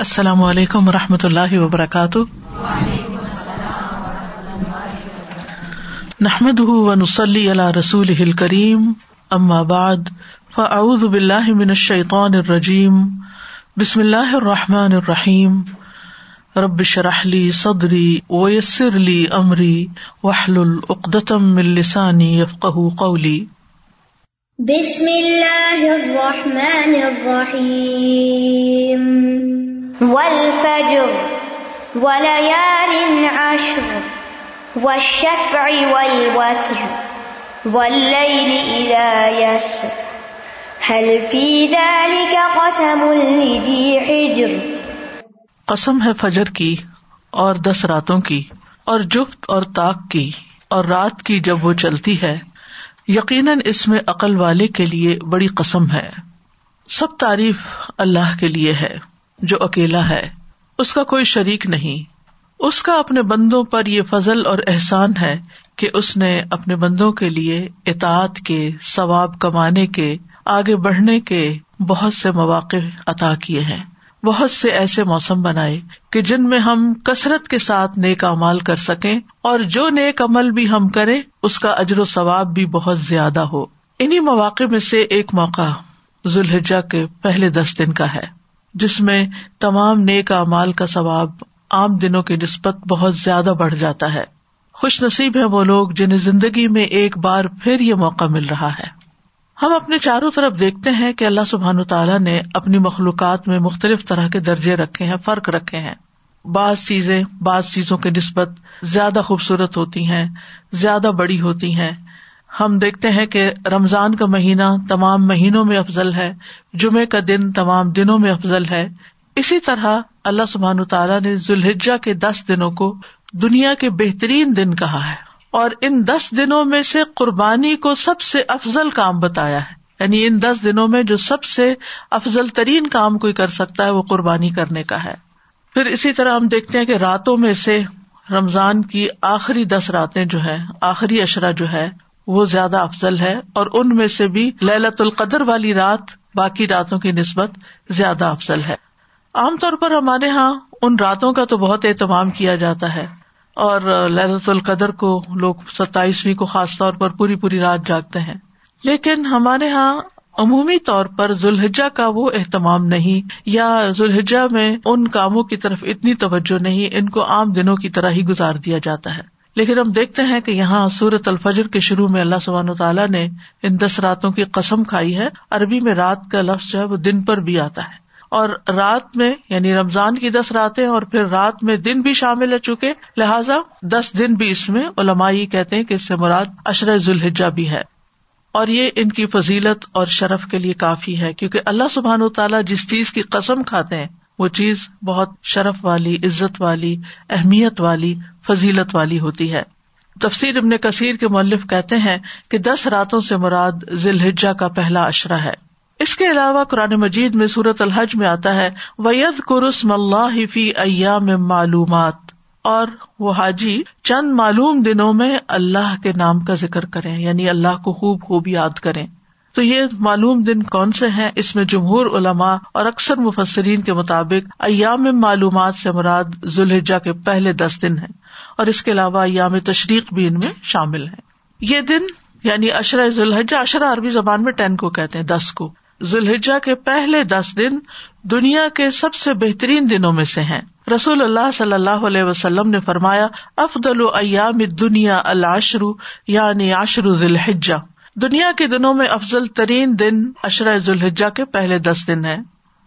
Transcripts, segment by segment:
السلام علیکم و رحمۃ اللہ وبرکاتہ۔ نحمد ونسلی علی رسول کریم ام بعد، فاعوذ باللہ من الشیطان الرجیم، بسم اللہ الرحمٰن الرحیم۔ رب شرحلی صدری ویسر علی عمری وحل العقدم السانی یفق قولی۔ بسم اللہ الرحمن الرحیم۔ والفجر وليال عشر والشفع والوتر والليل إذا يسر. هل في ذلك قسم لذي حجر قسم ہے فجر کی اور دس راتوں کی اور جفت اور طاق کی اور رات کی جب وہ چلتی ہے، یقیناً اس میں عقل والے کے لیے بڑی قسم ہے۔ سب تعریف اللہ کے لیے ہے۔ جو اکیلا ہے، اس کا کوئی شریک نہیں۔ اس کا اپنے بندوں پر یہ فضل اور احسان ہے کہ اس نے اپنے بندوں کے لیے اطاعت کے، ثواب کمانے کے، آگے بڑھنے کے بہت سے مواقع عطا کیے ہیں۔ بہت سے ایسے موسم بنائے کہ جن میں ہم کثرت کے ساتھ نیک امال کر سکیں اور جو نیک عمل بھی ہم کریں، اس کا اجر و ثواب بھی بہت زیادہ ہو۔ انہیں مواقع میں سے ایک موقع ذوالحجہ کے پہلے دس دن کا ہے۔ جس میں تمام نیک امال کا ثواب عام دنوں کی نسبت بہت زیادہ بڑھ جاتا ہے۔ خوش نصیب ہے وہ لوگ جنہیں زندگی میں ایک بار پھر یہ موقع مل رہا ہے۔ ہم اپنے چاروں طرف دیکھتے ہیں کہ اللہ سبحان تعالیٰ نے اپنی مخلوقات میں مختلف طرح کے درجے رکھے ہیں، فرق رکھے ہیں۔ بعض چیزیں بعض چیزوں کی نسبت زیادہ خوبصورت ہوتی ہیں، زیادہ بڑی ہوتی ہیں۔ ہم دیکھتے ہیں کہ رمضان کا مہینہ تمام مہینوں میں افضل ہے جمعے کا دن تمام دنوں میں افضل ہے۔ اسی طرح اللہ سبحان تعالیٰ نے ذوالحجہ کے دس دنوں کو دنیا کے بہترین دن کہا ہے۔ اور ان دس دنوں میں سے قربانی کو سب سے افضل کام بتایا ہے۔ یعنی ان دس دنوں میں جو سب سے افضل ترین کام کوئی کر سکتا ہے وہ قربانی کرنے کا ہے۔ پھر اسی طرح ہم دیکھتے ہیں کہ راتوں میں سے رمضان کی آخری دس راتیں جو ہے آخری اشرا جو ہے وہ زیادہ افضل ہے اور ان میں سے بھی للت القدر والی رات باقی راتوں کی نسبت زیادہ افضل ہے۔ عام طور پر ہمارے یہاں ان راتوں کا تو بہت اہتمام کیا جاتا ہے اور للت القدر کو لوگ ستائیسویں کو خاص طور پر پوری پوری رات جاگتے ہیں۔ لیکن ہمارے یہاں عمومی طور پر ذوالحجہ کا وہ اہتمام نہیں یا ذوالحجہ میں ان کاموں کی طرف اتنی توجہ نہیں، ان کو عام دنوں کی طرح ہی گزار دیا جاتا ہے۔ لیکن ہم دیکھتے ہیں کہ یہاں سورت الفجر کے شروع میں اللہ سبحان تعالیٰ نے ان دس راتوں کی قسم کھائی ہے۔ عربی میں رات کا لفظ جو ہے وہ دن پر بھی آتا ہے۔ اور رات میں یعنی رمضان کی دس راتیں اور پھر رات میں دن بھی شامل ہے چکے لہٰذا دس دن بھی اس میں علماء یہ کہتے ہیں کہ اس سے مراد اشر ذوالحجہ بھی ہے۔ اور یہ ان کی فضیلت اور شرف کے لیے کافی ہے کیونکہ اللہ سبحان و تعالیٰ جس چیز کی قسم کھاتے ہیں وہ چیز بہت شرف والی، عزت والی، اہمیت والی، فضیلت والی ہوتی ہے۔ تفسیر ابن کثیر کے مولف کہتے ہیں کہ دس راتوں سے مراد ذیل کا پہلا اشرا ہے۔ اس کے علاوہ قرآن مجید میں صورت الحج میں آتا ہے وید قرسم اللہ فی ایام معلومات۔ اور وہ حاجی چند معلوم دنوں میں اللہ کے نام کا ذکر کریں یعنی اللہ کو خوب خوب یاد کریں۔ تو یہ معلوم دن کون سے ہیں؟ اس میں جمہور علماء اور اکثر مفسرین کے مطابق ایام معلومات سے مراد ذوالحجہ کے پہلے دس دن ہیں اور اس کے علاوہ ایام تشریق بھی ان میں شامل ہیں۔ یہ دن یعنی اشرا ذوالحجہ اشرا عربی زبان میں ٹین کو کہتے ہیں، دس کو۔ ذوالحجہ کے پہلے دس دن دنیا کے سب سے بہترین دنوں میں سے ہیں۔ رسول اللہ صلی اللہ علیہ وسلم نے فرمایا، افضل ایام دنیا العشر یعنی عشر ذوالحجہ۔ دنیا کے دنوں میں افضل ترین دن اشرۂ ذوالحجہ کے پہلے دس دن ہے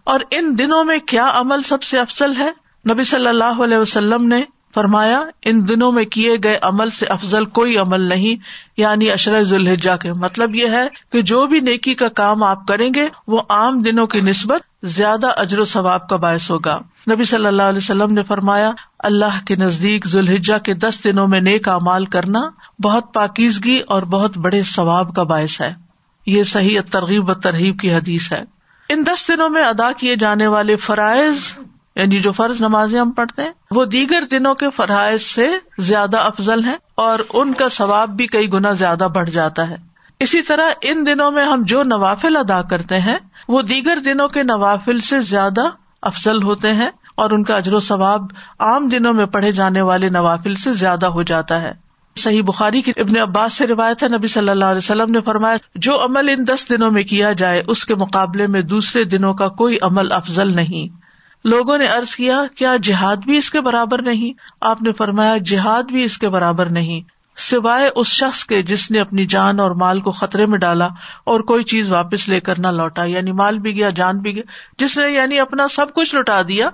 اور ان دنوں میں کیا عمل سب سے افضل ہے؟ نبی صلی اللہ علیہ وسلم نے فرمایا، ان دنوں میں کیے گئے عمل سے افضل کوئی عمل نہیں یعنی اشر ذوالحجہ کے۔ مطلب یہ ہے کہ جو بھی نیکی کا کام آپ کریں گے، وہ عام دنوں کی نسبت زیادہ اجر و ثواب کا باعث ہوگا۔ نبی صلی اللہ علیہ وسلم نے فرمایا اللہ کے نزدیک ذوالحجہ کے دس دنوں میں نیک امال کرنا بہت پاکیزگی اور بہت بڑے ثواب کا باعث ہے۔ یہ صحیح ترغیب و ترغیب کی حدیث ہے۔ ان دس دنوں میں ادا کیے جانے والے فرائض یعنی جو فرض نمازیں ہم پڑھتے ہیں، وہ دیگر دنوں کے فرائض سے زیادہ افضل ہے اور ان کا ثواب بھی کئی گنا زیادہ بڑھ جاتا ہے۔ اسی طرح ان دنوں میں ہم جو نوافل ادا کرتے ہیں، وہ دیگر دنوں کے نوافل سے زیادہ افضل ہوتے ہیں۔ اور ان کا اجر و ثواب عام دنوں میں پڑھے جانے والے نوافل سے زیادہ ہو جاتا ہے۔ صحیح بخاری کی ابن عباس سے روایت ہے، نبی صلی اللہ علیہ وسلم نے فرمایا، جو عمل ان دس دنوں میں کیا جائے، اس کے مقابلے میں دوسرے دنوں کا کوئی عمل افضل نہیں۔ لوگوں نے ارض کیا کیا جہاد بھی اس کے برابر نہیں؟ آپ نے فرمایا، جہاد بھی اس کے برابر نہیں۔ سوائے اس شخص کے جس نے اپنی جان اور مال کو خطرے میں ڈالا اور کوئی چیز واپس لے کر نہ لوٹا یعنی مال بھی گیا، جان بھی گیا، جس نے یعنی اپنا سب کچھ لوٹا دیا۔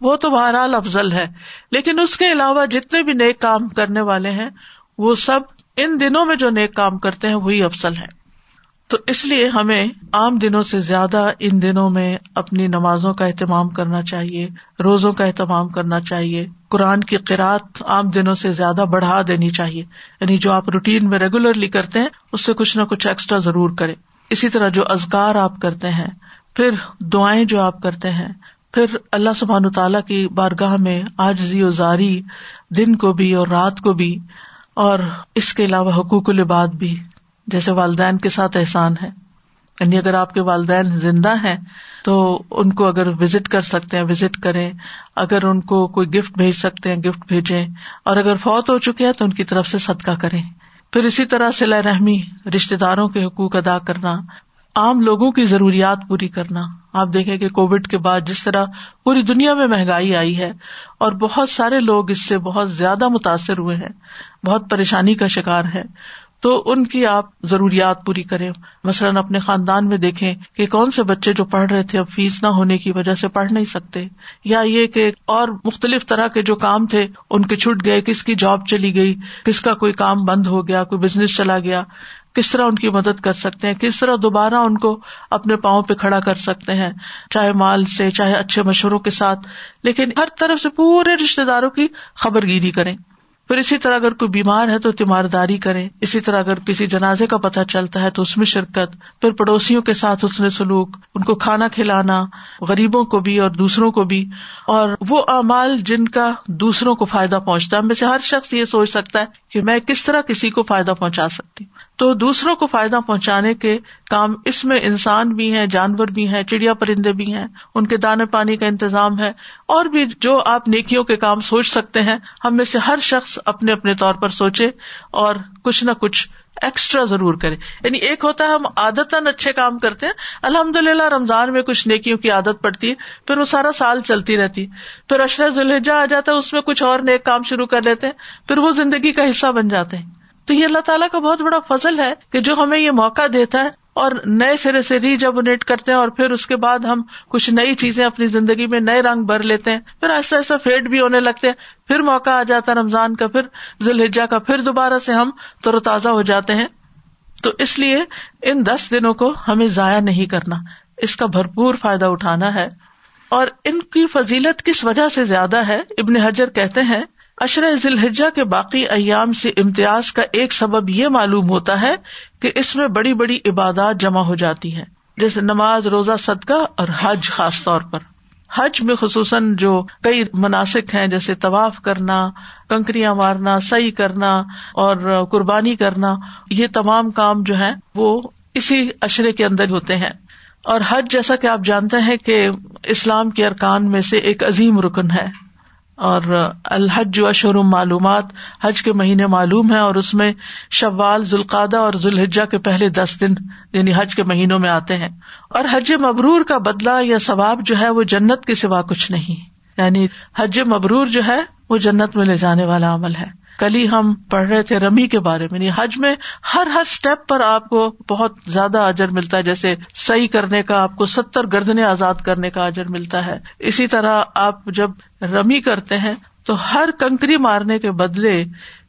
وہ تو بہرحال افضل ہے، لیکن اس کے علاوہ جتنے بھی نیک کام کرنے والے ہیں، وہ سب ان دنوں میں جو نیک کام کرتے ہیں، وہی افسل ہے تو اس لیے ہمیں عام دنوں سے زیادہ ان دنوں میں اپنی نمازوں کا اہتمام کرنا چاہیے، روزوں کا اہتمام کرنا چاہیے، قرآن کی قرآت عام دنوں سے زیادہ بڑھا دینی چاہیے۔ یعنی جو آپ روٹین میں ریگولرلی کرتے ہیں، اس سے کچھ نہ کچھ ایکسٹرا ضرور کرے اسی طرح جو ازگار آپ کرتے ہیں، پھر دعائیں جو آپ کرتے ہیں پھر اللہ سبحان تعالیٰ کی بارگاہ میں آج زی و زاری، دن کو بھی اور رات کو بھی، اور اس کے علاوہ حقوق العباد بھی، جیسے والدین کے ساتھ احسان ہے۔ یعنی اگر آپ کے والدین زندہ ہیں، تو ان کو اگر وزٹ کر سکتے ہیں، وزٹ کریں۔ اگر ان کو کوئی گفٹ بھیج سکتے ہیں، گفٹ بھیجیں۔ اور اگر فوت ہو چکے ہیں، تو ان کی طرف سے صدقہ کریں۔ پھر اسی طرح سلا رحمی رشتے داروں کے حقوق ادا کرنا عام لوگوں کی ضروریات پوری کرنا۔ آپ دیکھیں کہ کووڈ کے بعد جس طرح پوری دنیا میں مہنگائی آئی ہے اور بہت سارے لوگ اس سے بہت زیادہ متاثر ہوئے ہیں، بہت پریشانی کا شکار ہے تو ان کی آپ ضروریات پوری کریں۔ مثلاً اپنے خاندان میں دیکھیں کہ کون سے بچے جو پڑھ رہے تھے اب فیس نہ ہونے کی وجہ سے پڑھ نہیں سکتے۔ یا یہ کہ اور مختلف طرح کے جو کام تھے، ان کے چھٹ گئے، کس کی جاب چلی گئی، کس کا کوئی کام بند ہو گیا، کوئی بزنس چلا گیا۔ کس طرح ان کی مدد کر سکتے ہیں؟ کس طرح دوبارہ ان کو اپنے پاؤں پہ کھڑا کر سکتے ہیں؟ چاہے مال سے، چاہے اچھے مشوروں کے ساتھ۔ لیکن ہر طرف سے پورے رشتے داروں کی خبر گیری کریں۔ پھر اسی طرح اگر کوئی بیمار ہے تو تیمارداری کرے اسی طرح اگر کسی جنازے کا پتہ چلتا ہے تو اس میں شرکت۔ پھر پڑوسیوں کے ساتھ اس نے سلوک، ان کو کھانا کھلانا، غریبوں کو بھی اور دوسروں کو بھی۔ اور وہ اعمال جن کا دوسروں کو فائدہ پہنچتا ہے۔ میں سے ہر شخص یہ سوچ سکتا ہے کہ میں کس طرح کسی کو فائدہ پہنچا سکتی تو دوسروں کو فائدہ پہنچانے کے کام اس میں انسان بھی ہیں، جانور بھی ہیں، چڑیا پرندے بھی ہیں، ان کے دانے پانی کا انتظام ہے، اور بھی جو آپ نیکیوں کے کام سوچ سکتے ہیں، ہم میں سے ہر شخص اپنے اپنے طور پر سوچے اور کچھ نہ کچھ ایکسٹرا ضرور کرے یعنی ایک ہوتا ہے ہم عادت اچھے کام کرتے ہیں الحمد للہ رمضان میں کچھ نیکیوں کی عادت پڑتی ہے، پھر وہ سارا سال چلتی رہتی پھر اشرح الحجا آ جاتا ہے، اس میں کچھ اور نیک کام شروع کر لیتے ہیں، پھر وہ زندگی کا حصہ بن جاتے ہیں۔ تو یہ اللہ تعالیٰ کا بہت بڑا فضل ہے کہ جو ہمیں یہ موقع دیتا ہے اور نئے سرے سے ری جبنیٹ کرتے ہیں اور پھر اس کے بعد ہم کچھ نئی چیزیں اپنی زندگی میں نئے رنگ بھر لیتے ہیں۔ پھر ایسا ایسا فیڈ بھی ہونے لگتے ہیں۔ پھر موقع آ جاتا ہے رمضان کا، پھر ذوالحجا کا، پھر دوبارہ سے ہم تر و تازہ ہو جاتے ہیں۔ تو اس لیے ان دس دنوں کو ہمیں ضائع نہیں کرنا۔ اس کا بھرپور فائدہ اٹھانا ہے۔ اور ان کی فضیلت کس وجہ سے زیادہ ہے؟ ابن حجر کہتے ہیں اشر ذی کے باقی ایام سے امتیاز کا ایک سبب یہ معلوم ہوتا ہے کہ اس میں بڑی بڑی عبادات جمع ہو جاتی ہیں، جیسے نماز، روزہ، صدقہ اور حج خاص طور پر۔ حج میں خصوصاً جو کئی مناسب ہیں، جیسے طواف کرنا، کنکریاں مارنا، سعی کرنا اور قربانی کرنا، یہ تمام کام جو ہے وہ اسی اشرے کے اندر ہوتے ہیں۔ اور حج جیسا کہ آپ جانتے ہیں کہ اسلام کے ارکان میں سے ایک عظیم رکن ہے۔ اور الحج و اشور معلومات، حج کے مہینے معلوم ہے اور اس میں شوال ذوالقادہ اور ذوالحجہ کے پہلے دس دن یعنی حج کے مہینوں میں آتے ہیں۔ اور حج مبرور کا بدلا یا ثواب جو ہے وہ جنت کے سوا کچھ نہیں۔ یعنی حج مبرور جو ہے وہ جنت میں لے جانے والا عمل ہے۔ کل ہی ہم پڑھ رہے تھے رمی کے بارے میں یعنی حج میں ہر ہر اسٹیپ پر آپ کو بہت زیادہ اجر ملتا ہے، جیسے صحیح کرنے کا آپ کو ستر گردنے آزاد کرنے کا اجر ملتا ہے۔ اسی طرح آپ جب رمی کرتے ہیں تو ہر کنکری مارنے کے بدلے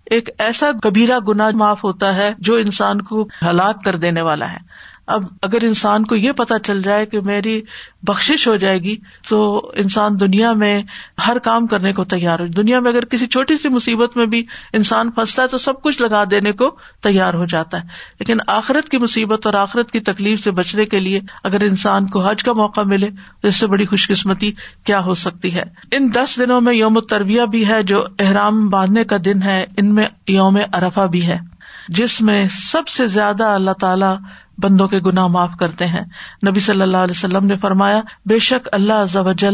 ایک ایسا کبیرا گنا معاف ہوتا ہے جو انسان کو ہلاک کر دینے والا ہے۔ اب اگر انسان کو یہ پتا چل جائے کہ میری بخش ہو جائے گی، تو انسان دنیا میں ہر کام کرنے کو تیار ہو، دنیا میں اگر کسی چھوٹی سی مصیبت میں بھی انسان پھنستا ہے تو سب کچھ لگا دینے کو تیار ہو جاتا ہے۔ لیکن آخرت کی مصیبت اور آخرت کی تکلیف سے بچنے کے لیے اگر انسان کو حج کا موقع ملے، تو اس سے بڑی خوش قسمتی کیا ہو سکتی ہے۔ ان دس دنوں میں یوم تربیہ بھی ہے، جو احرام باندھنے کا دن ہے، ان میں یوم ارفا بھی ہے، جس میں سب سے زیادہ اللہ تعالی بندوں کے گناہ معاف کرتے ہیں۔ نبی صلی اللہ علیہ وسلم نے فرمایا، بے شک اللہ ضب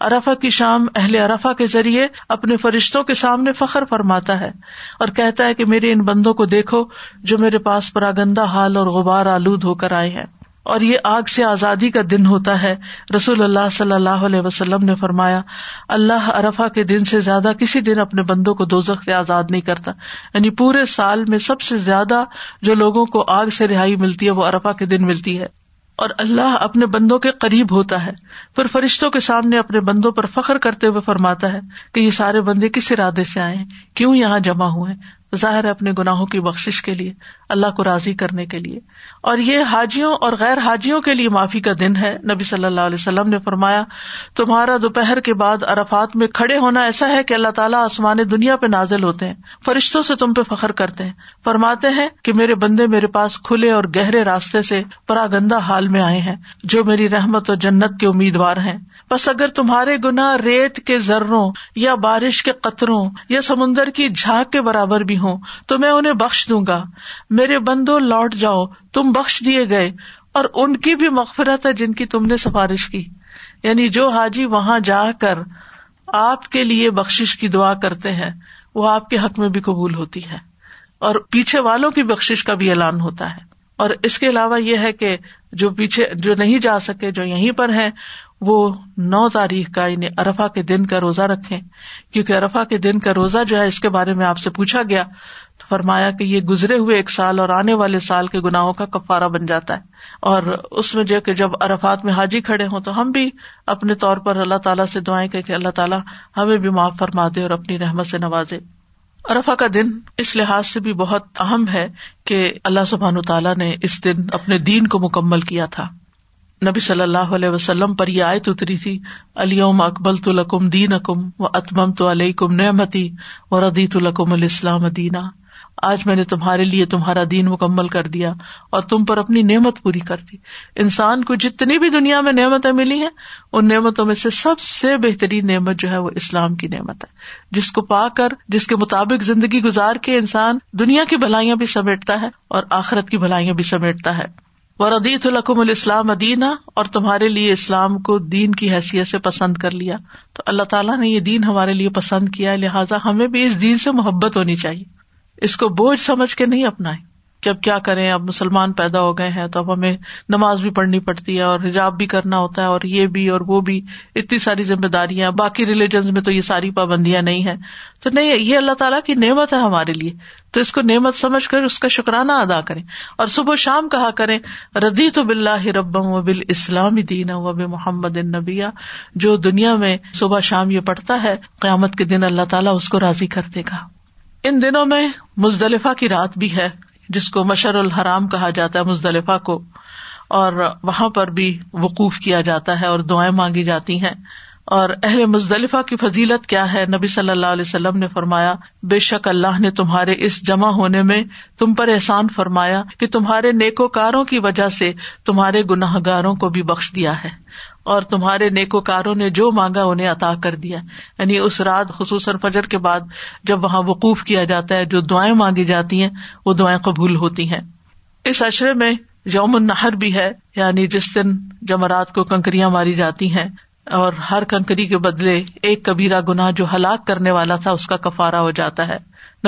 ارفا کی شام اہل ارفا کے ذریعے اپنے فرشتوں کے سامنے فخر فرماتا ہے اور کہتا ہے کہ میرے ان بندوں کو دیکھو جو میرے پاس پراگندہ حال اور غبار آلود ہو کر آئے ہیں۔ اور یہ آگ سے آزادی کا دن ہوتا ہے۔ رسول اللہ صلی اللہ علیہ وسلم نے فرمایا، اللہ ارفا کے دن سے زیادہ کسی دن اپنے بندوں کو دوزخ سے آزاد نہیں کرتا۔ یعنی پورے سال میں سب سے زیادہ جو لوگوں کو آگ سے رہائی ملتی ہے، وہ ارفا کے دن ملتی ہے۔ اور اللہ اپنے بندوں کے قریب ہوتا ہے۔ پھر فرشتوں کے سامنے اپنے بندوں پر فخر کرتے ہوئے فرماتا ہے کہ یہ سارے بندے کس ارادے سے آئے ہیں؟ کیوں یہاں جمع ہوئے ظاہر ہے اپنے گناہوں کی بخش کے لیے، اللہ کو راضی کرنے کے لیے۔ اور یہ حاجیوں اور غیر حاجیوں کے لیے معافی کا دن ہے۔ نبی صلی اللہ علیہ وسلم نے فرمایا، تمہارا دوپہر کے بعد ارفات میں کھڑے ہونا ایسا ہے کہ اللہ تعالیٰ آسمان دنیا پہ نازل ہوتے ہیں، فرشتوں سے تم پہ فخر کرتے ہیں۔ فرماتے ہیں کہ میرے بندے میرے پاس کھلے اور گہرے راستے سے پراگندہ حال میں آئے ہیں، جو میری رحمت اور جنت کے امیدوار ہیں۔ بس اگر تمہارے گنا ریت کے ذروں یا بارش کے قطروں یا سمندر کی جھاگ کے برابر بھی ہوں، تو میں انہیں بخش دوں گا۔ میرے بندو، لوٹ جاؤ، تم بخش دیے گئے، اور ان کی بھی مغفرت ہے جن کی تم نے سفارش کی۔ یعنی جو حاجی وہاں جا کر آپ کے لیے بخش کی دعا کرتے ہیں، وہ آپ کے حق میں بھی قبول ہوتی ہے۔ اور پیچھے والوں کی بخش کا بھی اعلان ہوتا ہے۔ اور اس کے علاوہ یہ ہے کہ جو پیچھے، جو نہیں جا سکے، جو یہیں پر ہیں وہ نو تاریخ کا یعنی ارفا کے دن کا روزہ رکھے کیونکہ ارفا کے دن کا روزہ جو ہے اس کے بارے میں آپ سے پوچھا گیا تو فرمایا کہ یہ گزرے ہوئے ایک سال اور آنے والے سال کے گناہوں کا کفارہ بن جاتا ہے۔ اور اس میں جو کہ جب ارفات میں حاجی کھڑے ہوں تو ہم بھی اپنے طور پر اللہ تعالیٰ سے دعائیں کہ اللہ تعالیٰ ہمیں بھی معاف فرما دے اور اپنی رحمت سے نوازے۔ ارفا کا دن اس لحاظ سے بھی بہت اہم ہے کہ اللہ سبحان تعالیٰ نے اس دن اپنے دین کو مکمل کیا تھا۔ نبی صلی اللہ علیہ وسلم پر یہ آیت اتری تھی علیم اکبل تو لکم دین اکم و اتمم تو علیہ کم نعمتی و ردیت الکم الاسلام دینا. آج میں نے تمہارے لیے تمہارا دین مکمل کر دیا اور تم پر اپنی نعمت پوری کر دی۔ انسان کو جتنی بھی دنیا میں نعمتیں ملی ہیں، ان نعمتوں میں سے سب سے بہترین نعمت جو ہے وہ اسلام کی نعمت ہے۔ جس کو پا کر، جس کے مطابق زندگی گزار کے انسان دنیا کی بھلائیاں بھی سمیٹتا ہے اور آخرت کی بھلائیاں بھی سمیٹتا ہے۔ وردیت القم الاسلام دینا اور تمہارے لیے اسلام کو دین کی حیثیت سے پسند کر لیا۔ تو اللہ تعالیٰ نے یہ دین ہمارے لیے پسند کیا، لہٰذا ہمیں بھی اس دین سے محبت ہونی چاہیے۔ اس کو بوجھ سمجھ کے نہیں اپنائیں۔ کہ اب کیا کریں؟ اب مسلمان پیدا ہو گئے ہیں تو اب ہمیں نماز بھی پڑھنی پڑتی ہے اور حجاب بھی کرنا ہوتا ہے اور یہ بھی اور وہ بھی۔ اتنی ساری ذمہ داریاں، باقی ریلیجنس میں تو یہ ساری پابندیاں نہیں ہے تو نہیں، یہ اللہ تعالیٰ کی نعمت ہے ہمارے لیے۔ تو اس کو نعمت سمجھ کر اس کا شکرانہ ادا کریں۔ اور صبح شام کہا کریں ردی تو بلّہ ربم و بال اسلام دین و بے محمد نبیا جو دنیا میں صبح شام یہ پڑھتا ہے، قیامت کے دن اللہ تعالیٰ اس کو راضی کر دے گا۔ ان دنوں میں مزدلفہ کی رات بھی ہے۔ جس کو مشر الحرام کہا جاتا ہے، مزدلفہ کو، اور وہاں پر بھی وقوف کیا جاتا ہے اور دعائیں مانگی جاتی ہیں۔ اور اہل مزدلفہ کی فضیلت کیا ہے؟ نبی صلی اللہ علیہ وسلم نے فرمایا، بے شک اللہ نے تمہارے اس جمع ہونے میں تم پر احسان فرمایا کہ تمہارے نیکو کاروں کی وجہ سے تمہارے گناہ گاروں کو بھی بخش دیا ہے۔ اور تمہارے نیکو کاروں نے جو مانگا انہیں عطا کر دیا۔ یعنی اس رات خصوصاً فجر کے بعد جب وہاں وقوف کیا جاتا ہے، جو دعائیں مانگی جاتی ہیں، وہ دعائیں قبول ہوتی ہیں۔ اس اشرے میں یوم النہر بھی ہے یعنی جس دن جمعرات کو کنکریاں ماری جاتی ہیں اور ہر کنکری کے بدلے ایک کبیرا گنا جو ہلاک کرنے والا تھا، اس کا کفارا ہو جاتا ہے۔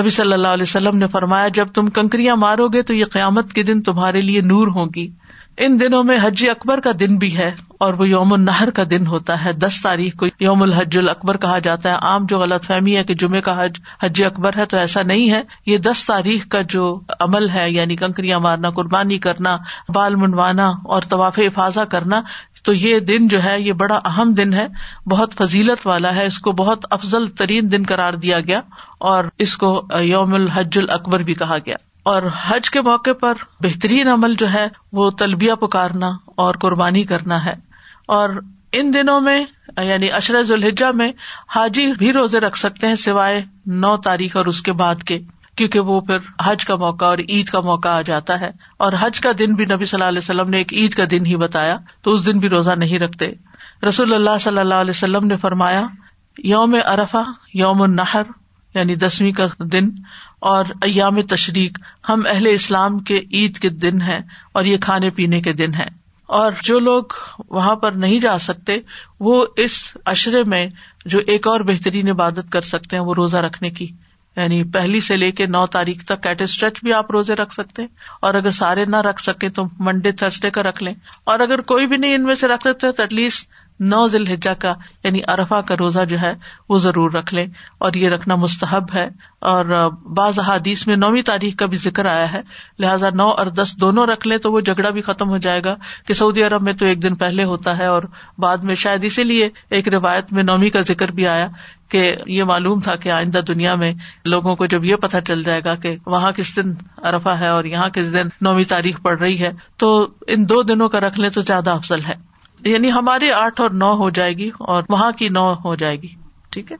نبی صلی اللہ علیہ وسلم نے فرمایا، جب تم کنکریاں مارو گے تو یہ قیامت کے دن تمہارے لیے نور ہوگی۔ ان دنوں میں حج اکبر کا دن بھی ہے اور وہ یوم النہر کا دن ہوتا ہے۔ دس تاریخ کو یوم الحج اکبر کہا جاتا ہے۔ عام جو غلط فہمی ہے کہ جمعے کا حج حج اکبر ہے تو ایسا نہیں ہے۔ یہ دس تاریخ کا جو عمل ہے یعنی کنکریاں مارنا، قربانی کرنا، بال منڈوانا اور طواف حفاظہ کرنا، تو یہ دن جو ہے، یہ بڑا اہم دن ہے۔ بہت فضیلت والا ہے۔ اس کو بہت افضل ترین دن قرار دیا گیا اور اس کو یوم الحج اکبر بھی کہا گیا۔ اور حج کے موقع پر بہترین عمل جو ہے وہ تلبیہ پکارنا اور قربانی کرنا ہے۔ اور ان دنوں میں یعنی اشرز الحجا میں حاجی بھی روزے رکھ سکتے ہیں سوائے نو تاریخ اور اس کے بعد کے، کیونکہ وہ پھر حج کا موقع اور عید کا موقع آ جاتا ہے۔ اور حج کا دن بھی نبی صلی اللہ علیہ وسلم نے ایک عید کا دن ہی بتایا، تو اس دن بھی روزہ نہیں رکھتے۔ رسول اللہ صلی اللہ علیہ وسلم نے فرمایا، یوم ارفا یوم النحر یعنی دسویں کا دن۔ اور ایام تشریق ہم اہل اسلام کے عید کے دن ہیں اور یہ کھانے پینے کے دن ہے اور جو لوگ وہاں پر نہیں جا سکتے، وہ اس اشرے میں جو ایک اور بہترین عبادت کر سکتے ہیں، وہ روزہ رکھنے کی۔ یعنی پہلی سے لے کے نو تاریخ تک ایٹ اسٹریچ بھی آپ روزے رکھ سکتے ہیں۔ اور اگر سارے نہ رکھ سکے تو منڈے، تھرسڈے کا رکھ لیں۔ اور اگر کوئی بھی نہیں ان میں سے رکھ سکتے تو ایٹ لیسٹ نو ذیل الحجا کا یعنی ارفا کا روزہ جو ہے، وہ ضرور رکھ لیں۔ اور یہ رکھنا مستحب ہے۔ اور بعض احادیث میں نویں تاریخ کا بھی ذکر آیا ہے۔ لہٰذا نو اور دس دونوں رکھ لیں تو وہ جھگڑا بھی ختم ہو جائے گا کہ سعودی عرب میں تو ایک دن پہلے ہوتا ہے اور بعد میں شاید اسی لیے ایک روایت میں نومی کا ذکر بھی آیا کہ یہ معلوم تھا کہ آئندہ دنیا میں لوگوں کو جب یہ پتا چل جائے گا کہ وہاں کس دن ارفا ہے اور یہاں کس دن نویں تاریخ پڑ رہی ہے، تو ان دو دنوں کا رکھ لیں تو زیادہ افضل ہے۔ یعنی ہماری آٹھ اور نو ہو جائے گی اور وہاں کی نو ہو جائے گی، ٹھیک ہے؟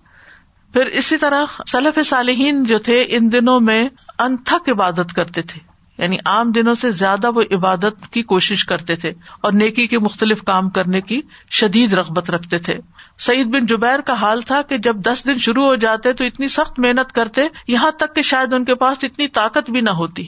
پھر اسی طرح سلف صالحین جو تھے، ان دنوں میں انتھک عبادت کرتے تھے۔ یعنی عام دنوں سے زیادہ وہ عبادت کی کوشش کرتے تھے اور نیکی کے مختلف کام کرنے کی شدید رغبت رکھتے تھے۔ سعید بن جبیر کا حال تھا کہ جب دس دن شروع ہو جاتے تو اتنی سخت محنت کرتے، یہاں تک کہ شاید ان کے پاس اتنی طاقت بھی نہ ہوتی۔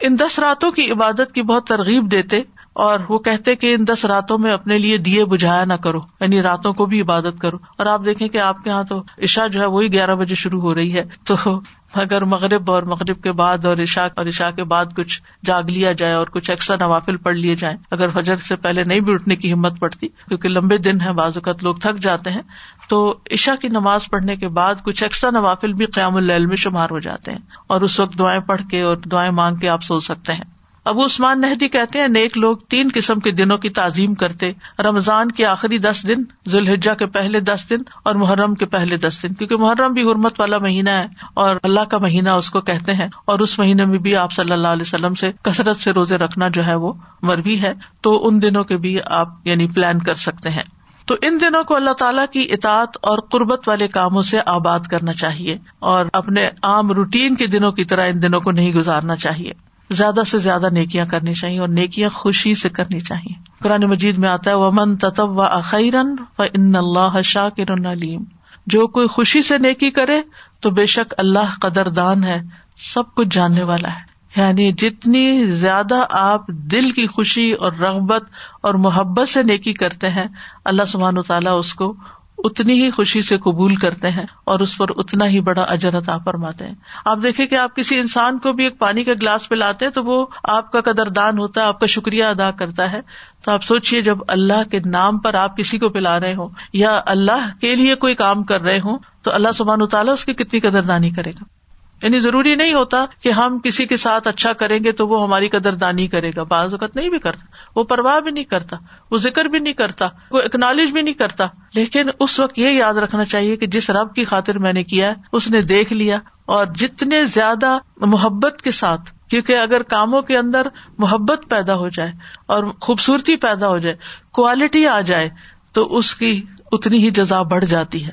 ان دس راتوں کی عبادت کی بہت ترغیب دیتے اور وہ کہتے کہ ان دس راتوں میں اپنے لیے دیے بجھایا نہ کرو یعنی راتوں کو بھی عبادت کرو۔ اور آپ دیکھیں کہ آپ کے یہاں تو عشا جو ہے وہی گیارہ بجے شروع ہو رہی ہے۔ تو اگر مغرب اور مغرب کے بعد اور عشا اور عشا کے بعد کچھ جاگ لیا جائے اور کچھ ایکسٹرا نوافل پڑھ لیے جائیں۔ اگر فجر سے پہلے نہیں بھی اٹھنے کی ہمت پڑتی، کیونکہ لمبے دن ہے بعض اوقات لوگ تھک جاتے ہیں، تو عشا کی نماز پڑھنے کے بعد کچھ ایکسٹرا نوافل بھی قیام العل میں شمار ہو جاتے ہیں۔ اور اس وقت دعائیں پڑھ کے اور دعائیں مانگ کے آپ سو سکتے ہیں۔ ابو عثمان نہدی کہتے ہیں، نیک لوگ تین قسم کے دنوں کی تعظیم کرتے، رمضان کے آخری دس دن، ذوالحجہ کے پہلے دس دن اور محرم کے پہلے دس دن، کیونکہ محرم بھی حرمت والا مہینہ ہے اور اللہ کا مہینہ اس کو کہتے ہیں اور اس مہینے میں بھی آپ صلی اللہ علیہ وسلم سے کثرت سے روزے رکھنا جو ہے وہ مربی ہے، تو ان دنوں کے بھی آپ یعنی پلان کر سکتے ہیں۔ تو ان دنوں کو اللہ تعالیٰ کی اطاعت اور قربت والے کاموں سے آباد کرنا چاہیے اور اپنے عام روٹین کے دنوں کی طرح ان دنوں کو نہیں گزارنا چاہیے۔ زیادہ سے زیادہ نیکیاں کرنی چاہیے اور نیکیاں خوشی سے کرنی چاہیے۔ قرآن مجید میں آتا ہے، ومن تتب و اخیرن و ان اللہ شاکر علیم جو کوئی خوشی سے نیکی کرے تو بے شک اللہ قدر دان ہے، سب کچھ جاننے والا ہے۔ یعنی جتنی زیادہ آپ دل کی خوشی اور رغبت اور محبت سے نیکی کرتے ہیں، اللہ سبحان و تعالیٰ اس کو اتنی ہی خوشی سے قبول کرتے ہیں اور اس پر اتنا ہی بڑا اجر عطا فرماتے ہیں۔ آپ دیکھیں کہ آپ کسی انسان کو بھی ایک پانی کا گلاس پلاتے ہیں تو وہ آپ کا قدر دان ہوتا ہے، آپ کا شکریہ ادا کرتا ہے۔ تو آپ سوچیے جب اللہ کے نام پر آپ کسی کو پلا رہے ہوں یا اللہ کے لیے کوئی کام کر رہے ہوں تو اللہ سبحان تعالیٰ اس کی کتنی قدر دانی کرے گا۔ یعنی ضروری نہیں ہوتا کہ ہم کسی کے ساتھ اچھا کریں گے تو وہ ہماری قدر دانی کرے گا۔ بعض اوقات نہیں بھی کرتا۔ وہ پرواہ بھی نہیں کرتا۔ وہ ذکر بھی نہیں کرتا۔ وہ اکنالج بھی نہیں کرتا۔ لیکن اس وقت یہ یاد رکھنا چاہیے کہ جس رب کی خاطر میں نے کیا ہے، اس نے دیکھ لیا اور جتنے زیادہ محبت کے ساتھ، کیونکہ اگر کاموں کے اندر محبت پیدا ہو جائے اور خوبصورتی پیدا ہو جائے کوالٹی آ جائے، تو اس کی اتنی ہی جزا بڑھ جاتی ہے۔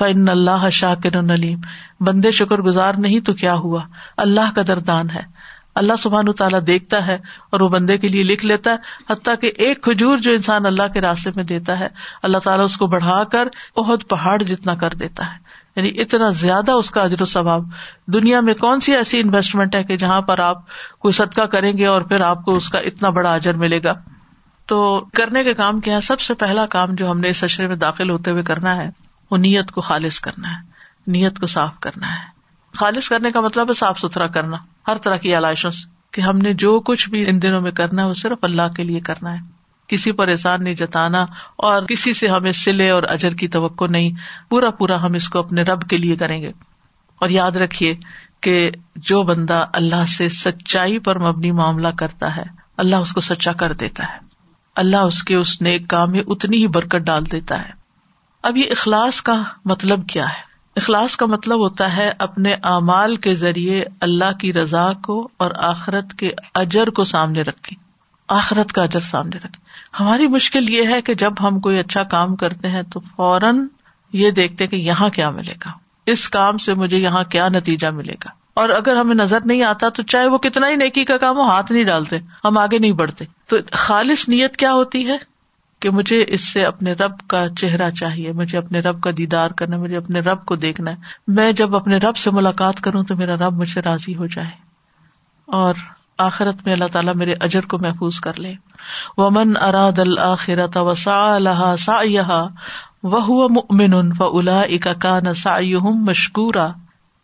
فن اللہ شاکر نلیم بندے شکر گزار نہیں تو کیا ہوا؟ اللہ کا دردان ہے۔ اللہ سبحان تعالیٰ دیکھتا ہے اور وہ بندے کے لیے لکھ لیتا ہے، حتیٰ کہ ایک کھجور جو انسان اللہ کے راستے میں دیتا ہے، اللہ تعالیٰ اس کو بڑھا کر بہت پہاڑ جتنا کر دیتا ہے۔ یعنی اتنا زیادہ اس کا اجر و ثواب۔ دنیا میں کون سی ایسی انویسٹمنٹ ہے کہ جہاں پر آپ کوئی صدقہ کریں گے اور پھر آپ کو اس کا اتنا بڑا اجر ملے گا؟ تو کرنے کے کام کیا سب سے پہلا کام جو ہم نے اس اشرے میں داخل ہوتے ہوئے کرنا ہے وہ نیت کو خالص کرنا ہے، نیت کو صاف کرنا ہے۔ خالص کرنے کا مطلب ہے صاف ستھرا کرنا، ہر طرح کی علائشوں سے، کہ ہم نے جو کچھ بھی ان دنوں میں کرنا ہے، وہ صرف اللہ کے لیے کرنا ہے۔ کسی پر احسان نہیں جتانا اور کسی سے ہمیں سلے اور اجر کی توقع نہیں، پورا پورا ہم اس کو اپنے رب کے لیے کریں گے۔ اور یاد رکھیے کہ جو بندہ اللہ سے سچائی پر مبنی معاملہ کرتا ہے، اللہ اس کو سچا کر دیتا ہے۔ اللہ اس کے اس نیک کام میں اتنی ہی برکت ڈال دیتا ہے۔ اب یہ اخلاص کا مطلب کیا ہے؟ اخلاص کا مطلب ہوتا ہے اپنے اعمال کے ذریعے اللہ کی رضا کو اور آخرت کے اجر کو سامنے رکھے آخرت کا اجر سامنے رکھے ہماری مشکل یہ ہے کہ جب ہم کوئی اچھا کام کرتے ہیں تو فوراً یہ دیکھتے کہ یہاں کیا ملے گا۔ اس کام سے مجھے یہاں کیا نتیجہ ملے گا۔ اور اگر ہمیں نظر نہیں آتا تو چاہے وہ کتنا ہی نیکی کا کام ہو، ہاتھ نہیں ڈالتے، ہم آگے نہیں بڑھتے۔ تو خالص نیت کیا ہوتی ہے؟ کہ مجھے اس سے اپنے رب کا چہرہ چاہیے، مجھے اپنے رب کا دیدار کرنا مجھے اپنے رب کو دیکھنا ہے۔ میں جب اپنے رب سے ملاقات کروں تو میرا رب مجھ سے راضی ہو جائے۔ اور آخرت میں اللہ تعالیٰ میرے اجر کو محفوظ کر لے۔ ومن اراد الآخرت وسا لہا سا وہ مؤمن و الا کا نسا مشکورا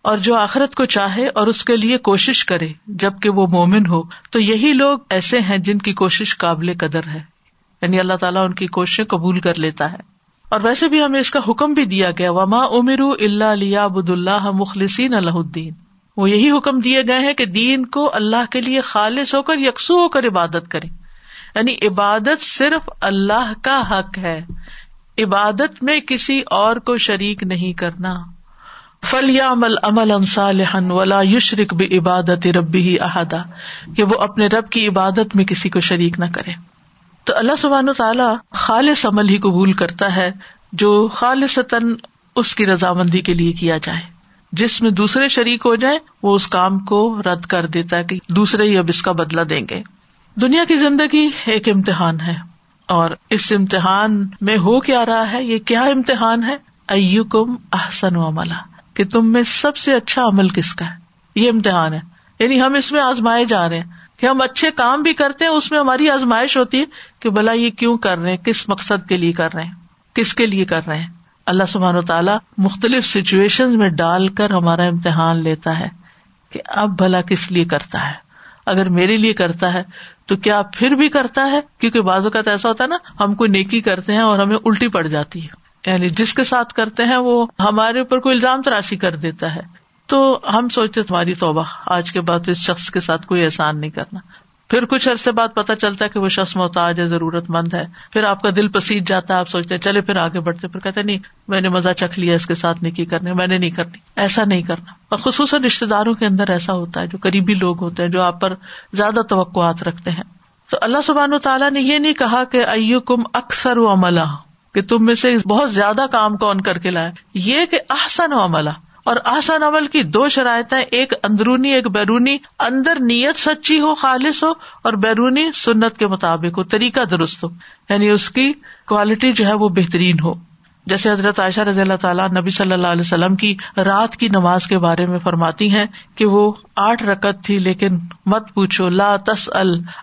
اور جو آخرت کو چاہے اور اس کے لیے کوشش کرے، جبکہ وہ مومن ہو، تو یہی لوگ ایسے ہیں جن کی کوشش قابل قدر ہے۔ یعنی اللہ تعالیٰ ان کی کوششیں قبول کر لیتا ہے۔ اور ویسے بھی ہمیں اس کا حکم بھی دیا گیا، وما امر اللہ علیہ ابد اللہ مخلصین اللہ الدین وہ یہی حکم دیے گئے ہیں کہ دین کو اللہ کے لیے خالص ہو کر، یکسو ہو کر عبادت کرے یعنی عبادت صرف اللہ کا حق ہے۔ عبادت میں کسی اور کو شریک نہیں کرنا۔ فلیا عمل عمل انصالحن ولا یشرک بھی عبادت ربی ہی احاطہ کہ وہ اپنے رب کی عبادت میں کسی کو شریک نہ کرے۔ تو اللہ سبحان تعالیٰ خالص عمل ہی قبول کرتا ہے جو خالص اس کی رضامندی کے لیے کیا جائے۔ جس میں دوسرے شریک ہو جائے وہ اس کام کو رد کر دیتا ہے کہ دوسرے ہی اب اس کا بدلا دیں گے۔ دنیا کی زندگی ایک امتحان ہے اور اس امتحان میں ہو کیا رہا ہے، یہ کیا امتحان ہے؟ او کم احسن و عملہ کہ تم میں سب سے اچھا عمل کس کا ہے؟ یہ امتحان ہے۔ یعنی ہم اس میں آزمائے جا رہے ہیں کہ ہم اچھے کام بھی کرتے ہیں، اس میں ہماری آزمائش ہوتی ہے کہ بلا یہ کیوں کر رہے ہیں؟ کس مقصد کے لیے کر رہے ہیں؟ کس کے لیے کر رہے ہیں؟ اللہ سبحان و تعالیٰ مختلف سچویشن میں ڈال کر ہمارا امتحان لیتا ہے کہ اب بھلا کس لیے کرتا ہے؟ اگر میرے لیے کرتا ہے تو کیا پھر بھی کرتا ہے؟ کیونکہ بازو کا تو ایسا ہوتا ہے نا، ہم کوئی نیکی کرتے ہیں اور ہمیں الٹی پڑ جاتی ہے۔ یعنی جس کے ساتھ کرتے ہیں وہ ہمارے اوپر کوئی الزام تراشی کر دیتا ہے۔ تو ہم سوچتے تمہاری توبہ، آج کے بعد اس شخص کے ساتھ کوئی احسان نہیں کرنا۔ پھر کچھ عرصے بعد پتا چلتا ہے کہ وہ شخص محتاج ہے، ضرورت مند ہے۔ پھر آپ کا دل پسیج جاتا ہے، آپ سوچتے چلے پھر آگے بڑھتے پھر کہتے نہیں، میں نے مزہ چکھ لیا، اس کے ساتھ نہیں کرنے میں نے نہیں کرنی۔ ایسا نہیں کرنا۔ اور خصوصاً رشتے داروں کے اندر ایسا ہوتا ہے، جو قریبی لوگ ہوتے ہیں، جو آپ پر زیادہ توقعات رکھتے ہیں۔ تو اللہ سبحان و تعالیٰ نے یہ نہیں کہا کہ ایو کم اکثر و عملہ، کہ تم میں سے بہت زیادہ کام کون کر کے لائے۔ یہ کہ احسن و عملہ اور آسان عمل کی دو شرائط ایک اندرونی، ایک بیرونی۔ اندر نیت سچی ہو، خالص ہو، اور بیرونی سنت کے مطابق ہو، طریقہ درست ہو۔ یعنی اس کی کوالٹی جو ہے وہ بہترین ہو۔ جیسے حضرت عائشہ رضی اللہ تعالیٰ نبی صلی اللہ علیہ وسلم کی رات کی نماز کے بارے میں فرماتی ہیں کہ وہ آٹھ رکت تھی، لیکن مت پوچھو، لا تس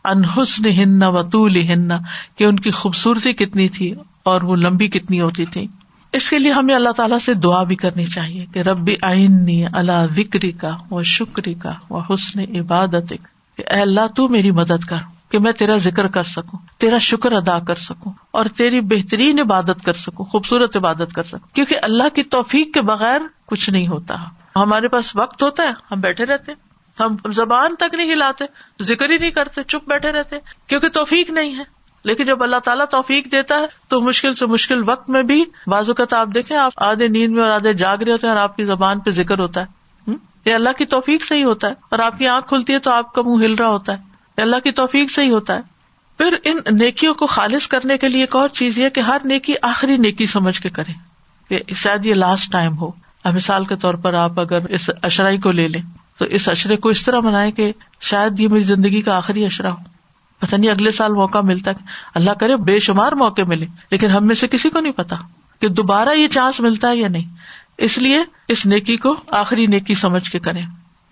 الحسن ہن و طول ہن کہ ان کی خوبصورتی کتنی تھی اور وہ لمبی کتنی ہوتی تھی اس کے لیے ہمیں اللہ تعالیٰ سے دعا بھی کرنی چاہیے کہ ربی آئینی اللہ وکری کا و شکری کا و حسن عبادت اے اللہ تو میری مدد کر کہ میں تیرا ذکر کر سکوں، تیرا شکر ادا کر سکوں اور تیری بہترین عبادت کر سکوں، خوبصورت عبادت کر سکوں۔ کیونکہ اللہ کی توفیق کے بغیر کچھ نہیں ہوتا۔ ہمارے پاس وقت ہوتا ہے، ہم بیٹھے رہتے ہم زبان تک نہیں ہلاتے، ذکر ہی نہیں کرتے، چپ بیٹھے رہتے، کیونکہ توفیق نہیں ہے۔ لیکن جب اللہ تعالیٰ توفیق دیتا ہے تو مشکل سے مشکل وقت میں بھی بازو کا آپ دیکھیں آپ آدھے نیند میں اور آدھے جاگ رہے ہوتے ہیں اور آپ کی زبان پہ ذکر ہوتا ہے۔ یہ اللہ کی توفیق سے ہی ہوتا ہے۔ اور آپ کی آنکھ کھلتی ہے تو آپ کا منہ ہل رہا ہوتا ہے۔ یہ اللہ کی توفیق سے ہی ہوتا ہے۔ پھر ان نیکیوں کو خالص کرنے کے لیے ایک اور چیز یہ کہ ہر نیکی آخری نیکی سمجھ کے کرے کہ شاید یہ لاسٹ ٹائم ہو۔ مثال کے طور پر آپ اگر اس اشرائی کو لے لیں تو اس اشرے کو اس طرح منائے کہ شاید یہ میری زندگی کا آخری اشرا ہو۔ پتا نہیں اگلے سال موقع ملتا اللہ کرے بے شمار موقع ملے۔ لیکن ہم میں سے کسی کو نہیں پتا کہ دوبارہ یہ چانس ملتا ہے یا نہیں۔ اس لیے اس نیکی کو آخری نیکی سمجھ کے کریں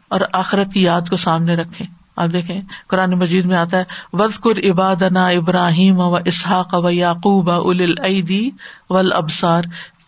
اور آخرت کی یاد کو سامنے رکھے آپ دیکھیں، قرآن مجید میں آتا ہے وز قر عباد ابراہیم و اسحاق و یعقوب اول الدی ول ابسار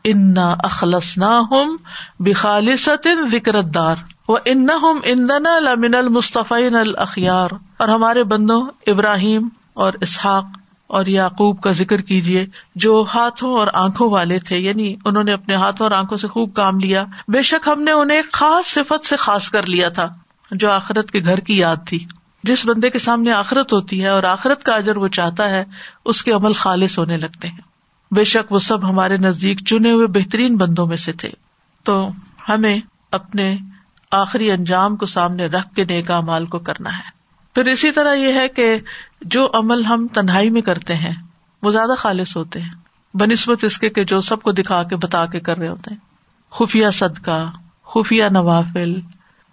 انا اخلص نہ ہم بخالص ذکر دار وہ ان اندنا لمن المصطفین الخیار اور ہمارے بندوں ابراہیم اور اسحاق اور یعقوب کا ذکر کیجیے جو ہاتھوں اور آنکھوں والے تھے یعنی انہوں نے اپنے ہاتھوں اور آنکھوں سے خوب کام لیا۔ بے شک ہم نے انہیں خاص صفت سے خاص کر لیا تھا، جو آخرت کے گھر کی یاد تھی۔ جس بندے کے سامنے آخرت ہوتی ہے اور آخرت کا اجر وہ چاہتا ہے، اس کے عمل خالص ہونے لگتے ہیں۔ بے شک وہ سب ہمارے نزدیک چنے ہوئے بہترین بندوں میں سے تھے۔ تو ہمیں اپنے آخری انجام کو سامنے رکھ کے نیکا مال کو کرنا ہے۔ پھر اسی طرح یہ ہے کہ جو عمل ہم تنہائی میں کرتے ہیں، وہ زیادہ خالص ہوتے ہیں۔ بنسبت اس کے کہ جو سب کو دکھا کے، بتا کے کر رہے ہوتے ہیں۔ خفیہ صدقہ، خفیہ نوافل،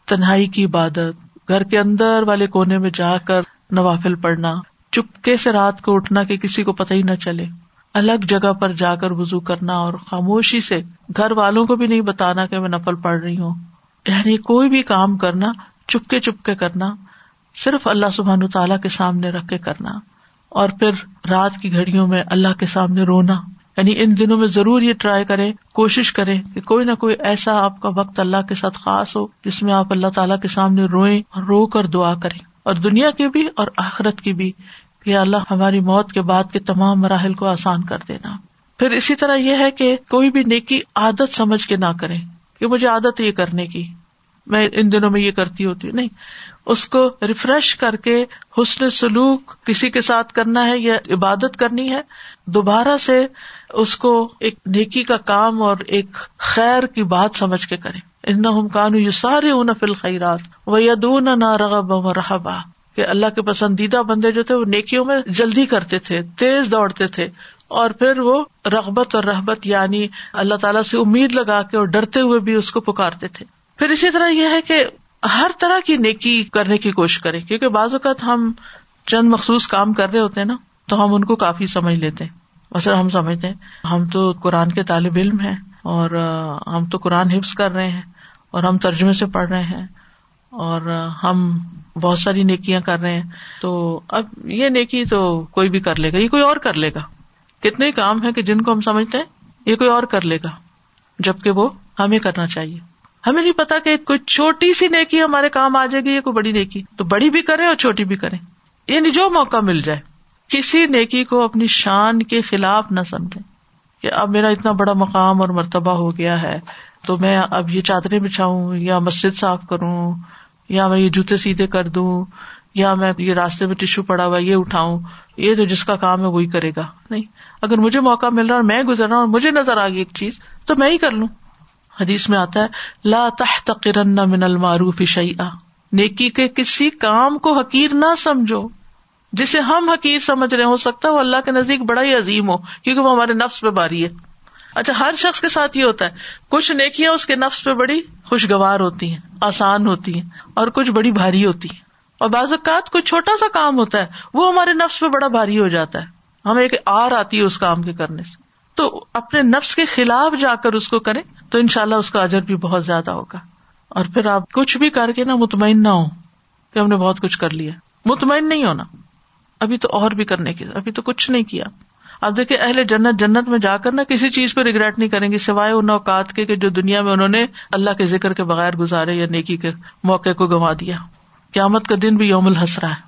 تنہائی کی عبادت، گھر کے اندر والے کونے میں جا کر نوافل پڑھنا، چپکے سے رات کو اٹھنا کہ کسی کو پتہ ہی نہ چلے۔ الگ جگہ پر جا کر وزو کرنا اور خاموشی سے گھر والوں کو بھی نہیں بتانا کہ میں نفل پڑھ رہی ہوں۔ یعنی کوئی بھی کام کرنا، چپکے چپکے کرنا، صرف اللہ سبحان تعالیٰ کے سامنے رکھ کے کرنا اور پھر رات کی گھڑیوں میں اللہ کے سامنے رونا۔ یعنی ان دنوں میں ضرور یہ ٹرائی کرے کوشش کرے کہ کوئی نہ کوئی ایسا آپ کا وقت اللہ کے ساتھ خاص ہو جس میں آپ اللہ تعالیٰ کے سامنے روئیں اور رو کر دعا کریں۔ اور دنیا کی بھی اور آخرت کی بھی کہ اللہ ہماری موت کے بعد کے تمام مراحل کو آسان کر دینا۔ پھر اسی طرح یہ ہے کہ کوئی بھی نیکی عادت سمجھ کے نہ کرے کہ مجھے عادت یہ کرنے کی، میں ان دنوں میں یہ کرتی ہوتی ہوں۔ نہیں، اس کو ریفریش کر کے حسن سلوک کسی کے ساتھ کرنا ہے یا عبادت کرنی ہے، دوبارہ سے اس کو ایک نیکی کا کام اور ایک خیر کی بات سمجھ کے کرے ان کانو یہ سارے اون فل خیرات وہ یدون نہ رغب و رحبا کہ اللہ کے پسندیدہ بندے جو تھے وہ نیکیوں میں جلدی کرتے تھے، تیز دوڑتے تھے۔ اور پھر وہ رغبت اور رحبت یعنی اللہ تعالیٰ سے امید لگا کے اور ڈرتے ہوئے بھی اس کو پکارتے تھے۔ پھر اسی طرح یہ ہے کہ ہر طرح کی نیکی کرنے کی کوشش کرے کیونکہ بعض اوقات ہم چند مخصوص کام کر رہے ہوتے ہیں نا، تو ہم ان کو کافی سمجھ لیتے ہیں۔ ویسے ہم سمجھتے ہیں، ہم تو قرآن کے طالب علم ہیں اور ہم تو قرآن حفظ کر رہے ہیں اور ہم ترجمے سے پڑھ رہے ہیں اور ہم بہت ساری نیکیاں کر رہے ہیں۔ تو اب یہ نیکی تو کوئی بھی کر لے گا، یہ کوئی اور کر لے گا۔ کتنے کام ہے کہ جن کو ہم سمجھتے ہیں، یہ کوئی اور کر لے گا، جبکہ وہ ہمیں کرنا چاہیے۔ ہمیں نہیں پتا کہ کوئی چھوٹی سی نیکی ہمارے کام آ جائے گی یا کوئی بڑی نیکی۔ تو بڑی بھی کرے اور چھوٹی بھی کرے یعنی جو موقع مل جائے، کسی نیکی کو اپنی شان کے خلاف نہ سمجھے کہ اب میرا اتنا بڑا مقام اور مرتبہ ہو گیا ہے، تو میں اب یہ چادریں بچھاؤں یا مسجد صاف کروں یا میں یہ جوتے سیدھے کر دوں۔ یا میں یہ راستے میں ٹشو پڑا ہوا یہ اٹھاؤں، یہ جو جس کا کام ہے وہی کرے گا۔ نہیں، اگر مجھے موقع مل رہا اور میں گزر رہا ہوں اور مجھے نظر آ گئی ایک چیز، تو میں ہی کر لوں۔ حدیث میں آتا ہے، لا تحتقرن من المعروف شیئا۔ نیکی کے کسی کام کو حقیر نہ سمجھو۔ جسے ہم حقیر سمجھ رہے ہو سکتا ہے وہ اللہ کے نزدیک بڑا ہی عظیم ہو، کیونکہ وہ ہمارے نفس پہ باری ہے۔ اچھا ہر شخص کے ساتھ یہ ہوتا ہے، کچھ نیکیاں اس کے نفس پہ بڑی خوشگوار ہوتی ہیں، آسان ہوتی ہیں، اور کچھ بڑی بھاری ہوتی ہیں۔ اور بعض اوقات کوئی چھوٹا سا کام ہوتا ہے، وہ ہمارے نفس پہ بڑا بھاری ہو جاتا ہے۔ ہمیں ایک آر آتی ہے اس کام کے کرنے سے۔ تو اپنے نفس کے خلاف جا کر اس کو کریں تو ان شاء اللہ اس کا اجر بھی بہت زیادہ ہوگا۔ اور پھر آپ کچھ بھی کر کے نا مطمئن نہ ہو کہ ہم نے بہت کچھ کر لیا۔ مطمئن نہیں ہونا۔ ابھی تو اور بھی کرنے کی، ابھی تو کچھ نہیں کیا۔ اب دیکھیں اہل جنت جنت میں جا کر نا کسی چیز پہ ریگریٹ نہیں کریں گے، سوائے ان اوقات کے جو دنیا میں انہوں نے اللہ کے ذکر کے بغیر گزارے یا نیکی کے موقع کو گنوا دیا۔ قیامت کا دن بھی یوم الحسرا ہے۔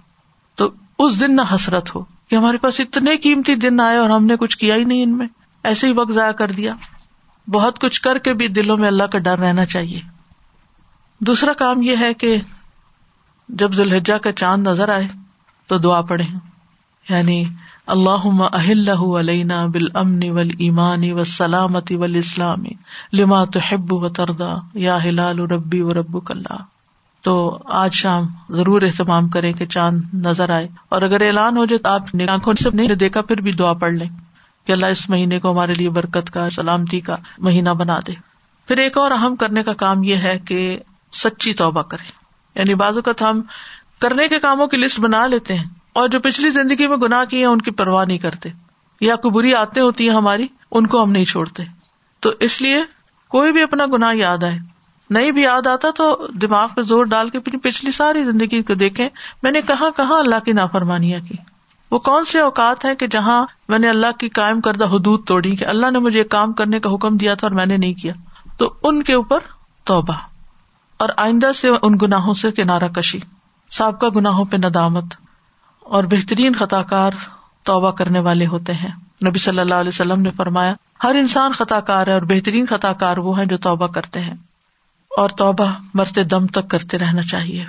تو اس دن نہ حسرت ہو کہ ہمارے پاس اتنے قیمتی دن آئے اور ہم نے کچھ کیا ہی نہیں ان میں۔ ایسے ہی وقت ضائع کر دیا۔ بہت کچھ کر کے بھی دلوں میں اللہ کا ڈر رہنا چاہیے۔ دوسرا کام یہ ہے کہ جب ذوالحجہ کا چاند نظر آئے تو دعا پڑھے یعنی اللہ اہل علینا بال امن ول ایمانی و سلامتی ول اسلامی لما تو حب و تردا یا ہلال ربی و رب اللہ۔ تو آج شام ضرور اہتمام کرے کہ چاند نظر آئے۔ اور اگر اعلان ہو جائے تو آپ نے آنکھوں سے نہیں دیکھا، پھر بھی دعا پڑھ لیں کہ اللہ اس مہینے کو ہمارے لیے برکت کا، سلامتی کا مہینہ بنا دے۔ پھر ایک اور اہم کرنے کا کام یہ ہے کہ سچی توبہ کرے یعنی بازو کا ہم کرنے کے کاموں کی لسٹ بنا لیتے ہیں اور جو پچھلی زندگی میں گناہ کی ہے ان کی پرواہ نہیں کرتے۔ یا کوئی بری آتے ہوتی ہیں ہماری، ان کو ہم نہیں چھوڑتے۔ تو اس لیے کوئی بھی اپنا گناہ یاد آئے۔ نہیں بھی یاد آتا تو دماغ پہ زور ڈال کے اپنی پچھلی ساری زندگی کو دیکھیں، میں نے کہاں کہاں اللہ کی نافرمانیاں کی؟ وہ کون سے اوقات ہیں کہ جہاں میں نے اللہ کی کائم کردہ حدود توڑی کہ اللہ نے مجھے کام کرنے کا حکم دیا تھا اور میں نے نہیں کیا؟ تو ان کے اوپر توبہ اور آئندہ سے ان گناہوں سے کنارہ کشی، سابقہ گناہوں پہ ندامت اور بہترین خطا کار توبہ کرنے والے ہوتے ہیں۔ نبی صلی اللہ علیہ وسلم نے فرمایا، ہر انسان خطا کار ہے اور بہترین خطا کار وہ ہیں جو توبہ کرتے ہیں۔ اور توبہ مرتے دم تک کرتے رہنا چاہیے۔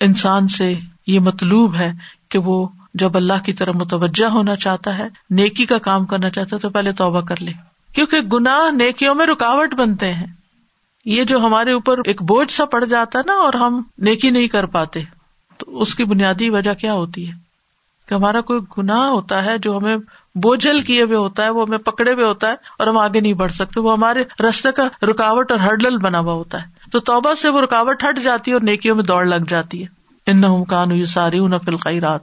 انسان سے یہ مطلوب ہے کہ وہ جب اللہ کی طرف متوجہ ہونا چاہتا ہے، نیکی کا کام کرنا چاہتا ہے، تو پہلے توبہ کر لے۔ کیونکہ گناہ نیکیوں میں رکاوٹ بنتے ہیں۔ یہ جو ہمارے اوپر ایک بوجھ سا پڑ جاتا ہے نا اور ہم نیکی نہیں کر پاتے، تو اس کی بنیادی وجہ کیا ہوتی ہے؟ کہ ہمارا کوئی گناہ ہوتا ہے جو ہمیں بوجھل کیے ہوئے ہوتا ہے، وہ ہمیں پکڑے ہوئے ہوتا ہے اور ہم آگے نہیں بڑھ سکتے۔ وہ ہمارے رستے کا رکاوٹ اور ہرڈل بنا ہوا ہوتا ہے۔ تو توبہ سے وہ رکاوٹ ہٹ جاتی ہے اور نیکیوں میں دوڑ لگ جاتی ہے۔ ان کان ساری فلقائی رات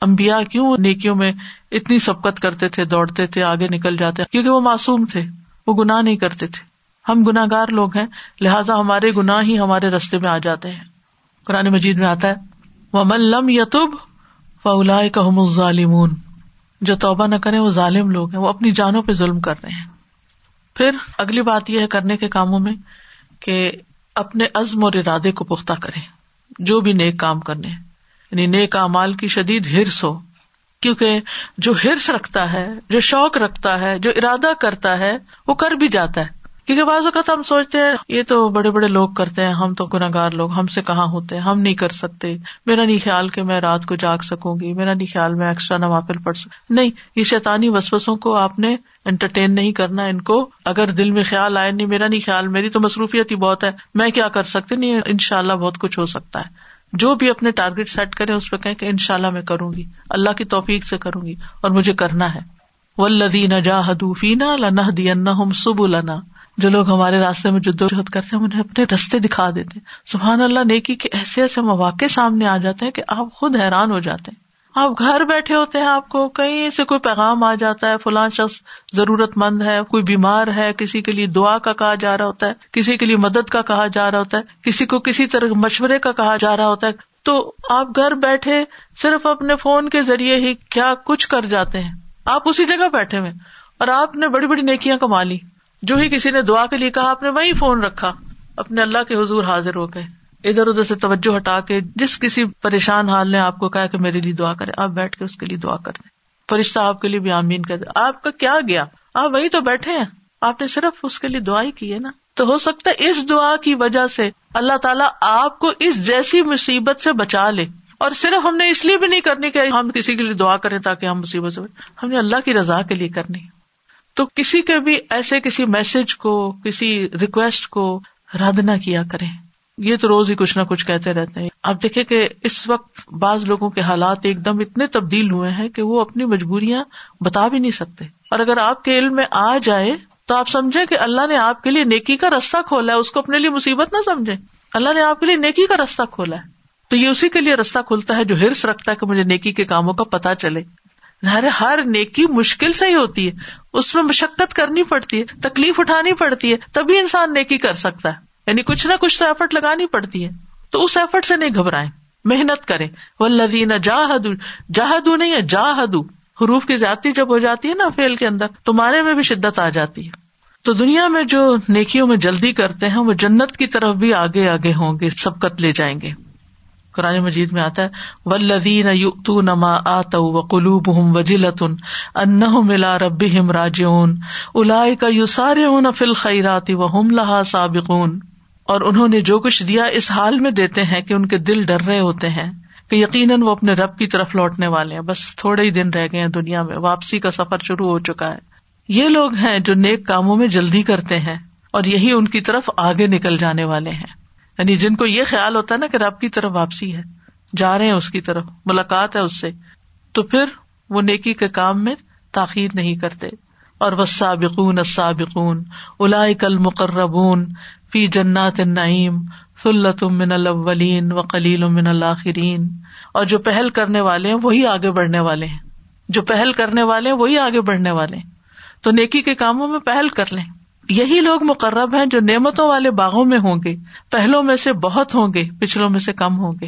امبیا کیوں نیکیوں میں اتنی سبقت کرتے تھے، دوڑتے تھے، آگے نکل جاتے کیونکہ وہ معصوم تھے، وہ گناہ نہیں کرتے تھے۔ ہم گناگار لوگ ہیں، لہٰذا ہمارے گناہ ہی ہمارے رستے میں آ جاتے ہیں۔ قرآن مجید میں آتا ہے وہ ملم یتب فلا کا ظالمون جو توبہ نہ کرے وہ ظالم لوگ ہیں، وہ اپنی جانوں پہ ظلم کر رہے ہیں۔ پھر اگلی بات یہ ہے کرنے کے کاموں میں کہ اپنے عزم اور ارادے کو پختہ کرے جو بھی نیک کام کرنے یعنی نیک امال کی شدید ہرس ہو۔ کیونکہ جو ہرس رکھتا ہے، جو شوق رکھتا ہے، جو ارادہ کرتا ہے، وہ کر بھی جاتا ہے۔ کیونکہ بعض اوقات ہم سوچتے ہیں، یہ تو بڑے بڑے لوگ کرتے ہیں، ہم تو گناگار لوگ، ہم سے کہاں ہوتے ہیں؟ ہم نہیں کر سکتے۔ میرا نہیں خیال کہ میں رات کو جاگ سکوں گی، میرا نہیں خیال میں ایکسٹرا نوافل پڑھ سکوں۔ نہیں، یہ شیطانی وسوسوں کو آپ نے انٹرٹین نہیں کرنا، ان کو اگر دل میں خیال آئے، نہیں، میرا نہیں خیال، میری تو مصروفیت ہی بہت ہے۔ میں کیا کر سکتی نہیں ان شاء اللہ بہت کچھ ہو سکتا ہے۔ جو بھی اپنے ٹارگیٹ سیٹ کرے اس پہ کہ ان شاء اللہ میں کروں گی۔ اللہ کی توفیق سے کروں گی اور مجھے کرنا ہے۔ ولدین جا حدوفینا لنا دین سب النا جو لوگ ہمارے راستے میں جدوجہد کرتے ہیں انہیں اپنے رستے دکھا دیتے سبحان اللہ، نیکی کے ایسے ایسے مواقع سامنے آ جاتے ہیں کہ آپ خود حیران ہو جاتے ہیں۔ آپ گھر بیٹھے ہوتے ہیں، آپ کو کہیں سے کوئی پیغام آ جاتا ہے فلاں شخص ضرورت مند ہے، کوئی بیمار ہے، کسی کے لیے دعا کا کہا جا رہا ہوتا ہے، کسی کے لیے مدد کا کہا جا رہا ہوتا ہے، کسی کو کسی طرح مشورے کا کہا جا رہا ہوتا ہے۔ تو آپ گھر بیٹھے صرف اپنے فون کے ذریعے ہی کیا کچھ کر جاتے ہیں۔ آپ اسی جگہ بیٹھے ہوئے اور آپ نے بڑی بڑی نیکیاں کما لی جو ہی کسی نے دعا کے لیے کہا، آپ نے وہی فون رکھا۔ اپنے اللہ کے حضور حاضر ہو گئے۔ ادھر ادھر سے توجہ ہٹا کے جس کسی پریشان حال نے آپ کو کہا کہ میرے لیے دعا کرے آپ بیٹھ کے اس کے لیے دعا کر دیں فرشتہ آپ کے لیے بھی آمین کر دے آپ کا کیا گیا؟ آپ وہی تو بیٹھے ہیں۔ آپ نے صرف اس کے لیے دعا ہی کی ہے نا۔ تو ہو سکتا ہے اس دعا کی وجہ سے اللہ تعالیٰ آپ کو اس جیسی مصیبت سے بچا لے۔ اور صرف ہم نے اس لیے بھی نہیں کرنی کہ ہم کسی کے لیے دعا کریں تاکہ ہم مصیبت سے ہم نے اللہ کی رضا کے لیے کرنی۔ تو کسی کے بھی ایسے کسی میسج کو، کسی ریکویسٹ کو رد نہ کیا کریں۔ یہ تو روز ہی کچھ نہ کچھ کہتے رہتے ہیں۔ آپ دیکھیں کہ اس وقت بعض لوگوں کے حالات ایک دم اتنے تبدیل ہوئے ہیں کہ وہ اپنی مجبوریاں بتا بھی نہیں سکتے۔ اور اگر آپ کے علم میں آ جائے تو آپ سمجھے کہ اللہ نے آپ کے لیے نیکی کا رستہ کھولا ہے، اس کو اپنے لیے مصیبت نہ سمجھے اللہ نے آپ کے لیے نیکی کا رستہ کھولا ہے۔ تو یہ اسی کے لیے رستہ کھلتا ہے جو ہرس رکھتا ہے کہ مجھے نیکی کے کاموں کا پتا چلے۔ ظاہر ہر نیکی مشکل سے ہی ہوتی ہے۔ اس میں مشقت کرنی پڑتی ہے، تکلیف اٹھانی پڑتی ہے، تبھی انسان نیکی کر سکتا ہے۔ یعنی کچھ نہ کچھ تو ایفرٹ لگانی پڑتی ہے۔ تو اس ایفرٹ سے نہیں گھبرائیں۔ محنت کرے وہ لدین جاہدو جاہدو نہیں ہے جاہدو حروف کی زیادتی جب ہو جاتی ہے نا فیل کے اندر، تمہارے میں بھی شدت آ جاتی ہے۔ تو دنیا میں جو نیکیوں میں جلدی کرتے ہیں، وہ جنت کی طرف بھی آگے آگے ہوں گے، سبقت لے جائیں گے۔ قرآن مجید میں آتا ہے ولدین یو نما آت و قلوب ہم وجلتن ان ملا رب ہم راجون الا کا یو سارے فل خیراتی و ہم لہا سابقون۔ اور انہوں نے جو کچھ دیا اس حال میں دیتے ہیں کہ ان کے دل ڈر رہے ہوتے ہیں، کہ یقیناً وہ اپنے رب کی طرف لوٹنے والے ہیں۔ بس تھوڑے ہی دن رہ گئے ہیں دنیا میں، واپسی کا سفر شروع ہو چکا ہے۔ یہ لوگ ہیں جو نیک کاموں میں جلدی کرتے ہیں اور یہی ان کی طرف آگے نکل جانے والے ہیں۔ یعنی جن کو یہ خیال ہوتا ہے نا کہ رب کی طرف واپسی ہے، جا رہے ہیں اس کی طرف، ملاقات ہے اس سے، تو پھر وہ نیکی کے کام میں تاخیر نہیں کرتے۔ اور وہ سابقون سابقون الا کل فی جنات نعیم فلت من الاولین و کلیل من الآخرین اور جو پہل کرنے والے ہیں، وہی آگے بڑھنے والے ہیں۔ جو پہل کرنے والے ہیں، وہی آگے بڑھنے والے ہیں۔ تو نیکی کے کاموں میں پہل کر لیں۔ یہی لوگ مقرب ہیں جو نعمتوں والے باغوں میں ہوں گے، پہلوں میں سے بہت ہوں گے، پچھلوں میں سے کم ہوں گے۔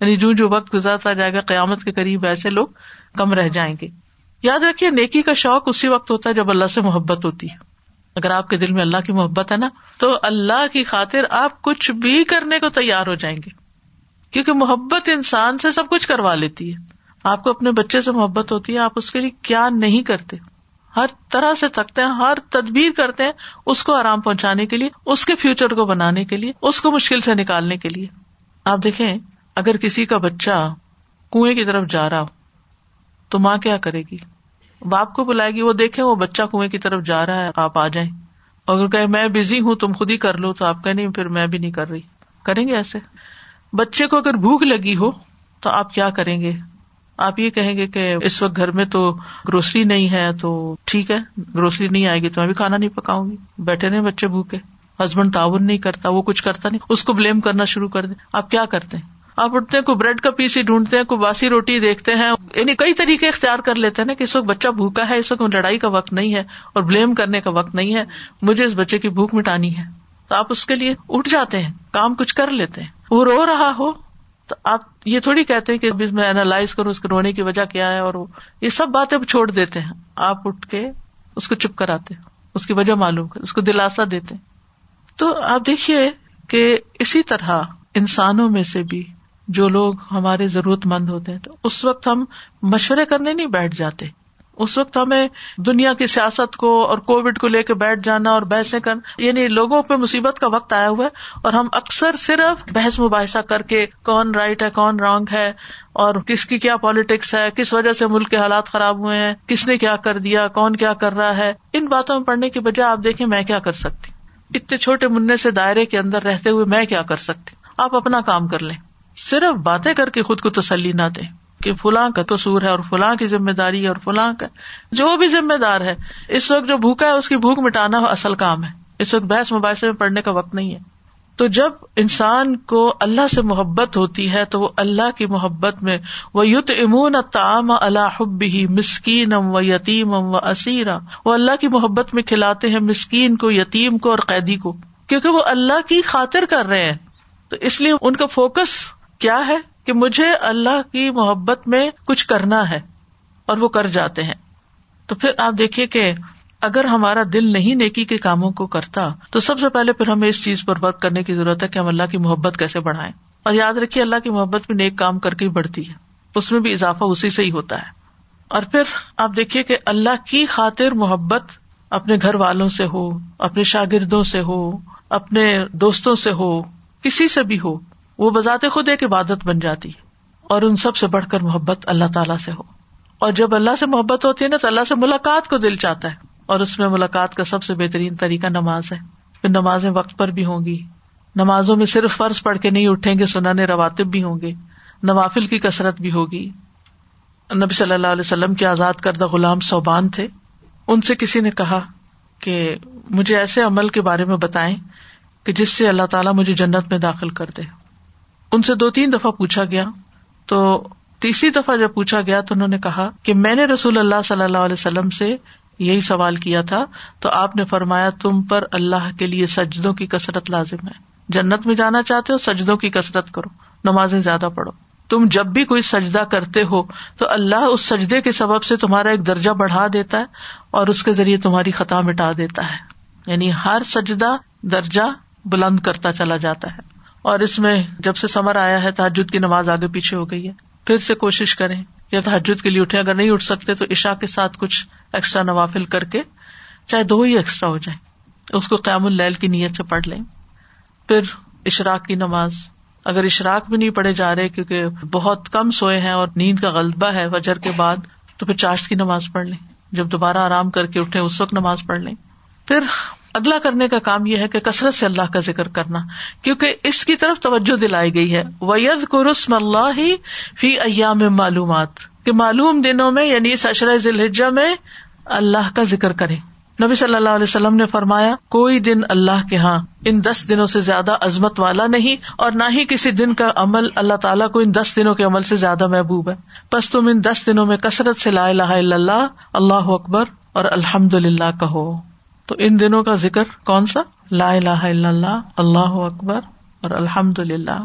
یعنی جو جو وقت گزارتا جائے گا، قیامت کے قریب ایسے لوگ کم رہ جائیں گے۔ یاد رکھیے، نیکی کا شوق اسی وقت ہوتا ہے جب اللہ سے محبت ہوتی ہے۔ اگر آپ کے دل میں اللہ کی محبت ہے نا، تو اللہ کی خاطر آپ کچھ بھی کرنے کو تیار ہو جائیں گے۔ کیونکہ محبت انسان سے سب کچھ کروا لیتی ہے۔ آپ کو اپنے بچے سے محبت ہوتی ہے، آپ اس کے لیے کیا نہیں کرتے۔ ہر طرح سے تھکتے ہیں، ہر تدبیر کرتے ہیں اس کو آرام پہنچانے کے لیے، اس کے فیوچر کو بنانے کے لیے، اس کو مشکل سے نکالنے کے لیے۔ آپ دیکھیں، اگر کسی کا بچہ کنویں کی طرف جا رہا ہو، تو ماں کیا کرے گی؟ باپ کو بلائے گی، وہ دیکھے وہ بچہ کنویں کی طرف جا رہا ہے، آپ آ جائیں۔ اگر کہ میں بزی ہوں، تم خود ہی کر لو، تو آپ کہ نہیں، پھر میں بھی نہیں کر رہی۔ کریں گے ایسے؟ بچے کو اگر بھوک لگی ہو، تو آپ کیا کریں گے؟ آپ یہ کہیں گے کہ اس وقت گھر میں تو گروسری نہیں ہے تو ٹھیک ہے، گروسری نہیں آئے گی تو میں بھی کھانا نہیں پکاؤں گی۔ بیٹھے نہیں بچے بھوکے۔ ہسبینڈ تعاون نہیں کرتا، وہ کچھ کرتا نہیں۔ اس کو بلیم کرنا شروع کر دیں۔ آپ کیا کرتے ہیں؟ آپ اٹھتے ہیں، کوئی بریڈ کا پیس ہی ڈھونڈتے ہیں، کوئی باسی روٹی دیکھتے ہیں۔ یعنی کئی طریقے اختیار کر لیتے ہیں نا کہ اس وقت بچہ بھوکا ہے، اس وقت لڑائی کا وقت نہیں ہے اور بلیم کرنے کا وقت نہیں ہے۔ مجھے اس بچے کی بھوک مٹانی ہے۔ تو آپ اس کے لیے اٹھ جاتے ہیں، کام کچھ کر لیتے ہیں۔ وہ رو رہا ہو تو آپ یہ تھوڑی کہتے ہیں کہ میں اینالائز کروں اس کے رونے کی وجہ کیا ہے اور وہ یہ سب باتیں چھوڑ دیتے ہیں۔ آپ اٹھ کے اس کو چپ کراتے اس کی وجہ معلوم کر اس کو دلاسا دیتے تو آپ دیکھیے کہ اسی طرح انسانوں میں سے بھی جو لوگ ہمارے ضرورت مند ہوتے ہیں، تو اس وقت ہم مشورے کرنے نہیں بیٹھ جاتے۔ اس وقت ہمیں دنیا کی سیاست کو اور کووڈ کو لے کے بیٹھ جانا اور بحثیں کرنا یعنی لوگوں پہ مصیبت کا وقت آیا ہوا ہے اور ہم اکثر صرف بحث مباحثہ کر کے کون رائٹ ہے، کون رانگ ہے اور کس کی کیا پالیٹکس ہے، کس وجہ سے ملک کے حالات خراب ہوئے ہیں، کس نے کیا کر دیا، کون کیا کر رہا ہے، ان باتوں میں پڑھنے کی بجائے آپ دیکھیں میں کیا کر سکتی۔ اتنے چھوٹے منہ سے دائرے کے اندر رہتے ہوئے میں کیا کر سکتی؟ آپ اپنا کام کر لیں۔ صرف باتیں کر کے خود کو تسلی نہ دیں۔ کہ فلاں کا قصور ہے اور فلاں کی ذمہ داری ہے اور فلاں کا جو بھی ذمہ دار ہے، اس وقت جو بھوکا ہے، اس کی بھوک مٹانا اصل کام ہے۔ اس وقت بحث مباحثے میں پڑھنے کا وقت نہیں ہے۔ تو جب انسان کو اللہ سے محبت ہوتی ہے، تو وہ اللہ کی محبت میں وہ یوت امون تام اللہ ہی مسکین ام و یتیم ام و اسیرا وہ اللہ کی محبت میں کھلاتے ہیں مسکین کو، یتیم کو اور قیدی کو۔ کیونکہ وہ اللہ کی خاطر کر رہے ہیں۔ تو اس لیے ان کا فوکس کیا ہے؟ کہ مجھے اللہ کی محبت میں کچھ کرنا ہے اور وہ کر جاتے ہیں۔ تو پھر آپ دیکھیے کہ اگر ہمارا دل نہیں نیکی کے کاموں کو کرتا، تو سب سے پہلے پھر ہمیں اس چیز پر ورک کرنے کی ضرورت ہے کہ ہم اللہ کی محبت کیسے بڑھائیں۔ اور یاد رکھیے، اللہ کی محبت بھی نیک کام کر کے ہی بڑھتی ہے۔ اس میں بھی اضافہ اسی سے ہی ہوتا ہے۔ اور پھر آپ دیکھیے کہ اللہ کی خاطر محبت اپنے گھر والوں سے ہو، اپنے شاگردوں سے ہو، اپنے دوستوں سے ہو، کسی سے بھی ہو وہ بذات خود ایک عبادت بن جاتی اور ان سب سے بڑھ کر محبت اللہ تعالیٰ سے ہو۔ اور جب اللہ سے محبت ہوتی ہے نا تو اللہ سے ملاقات کو دل چاہتا ہے اور اس میں ملاقات کا سب سے بہترین طریقہ نماز ہے۔ پھر نمازیں وقت پر بھی ہوں گی۔ نمازوں میں صرف فرض پڑھ کے نہیں اٹھیں گے سنانے رواتب بھی ہوں گے۔ نوافل کی کثرت بھی ہوگی۔ نبی صلی اللہ علیہ وسلم کے آزاد کردہ غلام صوبان تھے۔ ان سے کسی نے کہا کہ مجھے ایسے عمل کے بارے میں بتائیں کہ جس سے اللہ تعالیٰ مجھے جنت میں داخل کر دے۔ ان سے دو تین دفعہ پوچھا گیا۔ تو تیسری دفعہ جب پوچھا گیا تو انہوں نے کہا کہ میں نے رسول اللہ صلی اللہ علیہ وسلم سے یہی سوال کیا تھا۔ تو آپ نے فرمایا تم پر اللہ کے لیے سجدوں کی کثرت لازم ہے۔ جنت میں جانا چاہتے ہو، سجدوں کی کثرت کرو۔ نمازیں زیادہ پڑھو۔ تم جب بھی کوئی سجدہ کرتے ہو تو اللہ اس سجدے کے سبب سے تمہارا ایک درجہ بڑھا دیتا ہے اور اس کے ذریعے تمہاری خطا مٹا دیتا ہے۔ یعنی ہر سجدہ درجہ بلند کرتا چلا جاتا ہے۔ اور اس میں جب سے سمر آیا ہے تحجد کی نماز آگے پیچھے ہو گئی ہے۔ پھر سے کوشش کریں۔ یا تحجد کے لیے اٹھے اگر نہیں اٹھ سکتے تو عشا کے ساتھ کچھ ایکسٹرا نوافل کر کے چاہے دو ہی ایکسٹرا ہو جائیں۔ اس کو قیام اللیل کی نیت سے پڑھ لیں۔ پھر اشراق کی نماز۔ اگر اشراق بھی نہیں پڑھے جا رہے کیونکہ بہت کم سوئے ہیں اور نیند کا غلبہ ہے وجر کے بعد، تو پھر چاشت کی نماز پڑھ لیں۔ جب دوبارہ آرام کر کے اٹھے اس وقت نماز پڑھ لیں۔ پھر اگلا کرنے کا کام یہ ہے کہ کثرت سے اللہ کا ذکر کرنا، کیونکہ اس کی طرف توجہ دلائی گئی ہے۔ وید قرسم اللہ ہی فی ایام معلومات۔ کہ معلوم دنوں میں یعنی سشر ذیل میں اللہ کا ذکر کرے۔ نبی صلی اللہ علیہ وسلم نے فرمایا، کوئی دن اللہ کے ہاں ان دس دنوں سے زیادہ عظمت والا نہیں، اور نہ ہی کسی دن کا عمل اللہ تعالیٰ کو ان دس دنوں کے عمل سے زیادہ محبوب ہے۔ بس تم ان دس دنوں میں کثرت سے لا الہ الا اللہ اللہ اکبر اور الحمد للہ کہو۔ تو ان دنوں کا ذکر کون سا؟ لا الہ الا اللہ اللہ اکبر اور الحمد للہ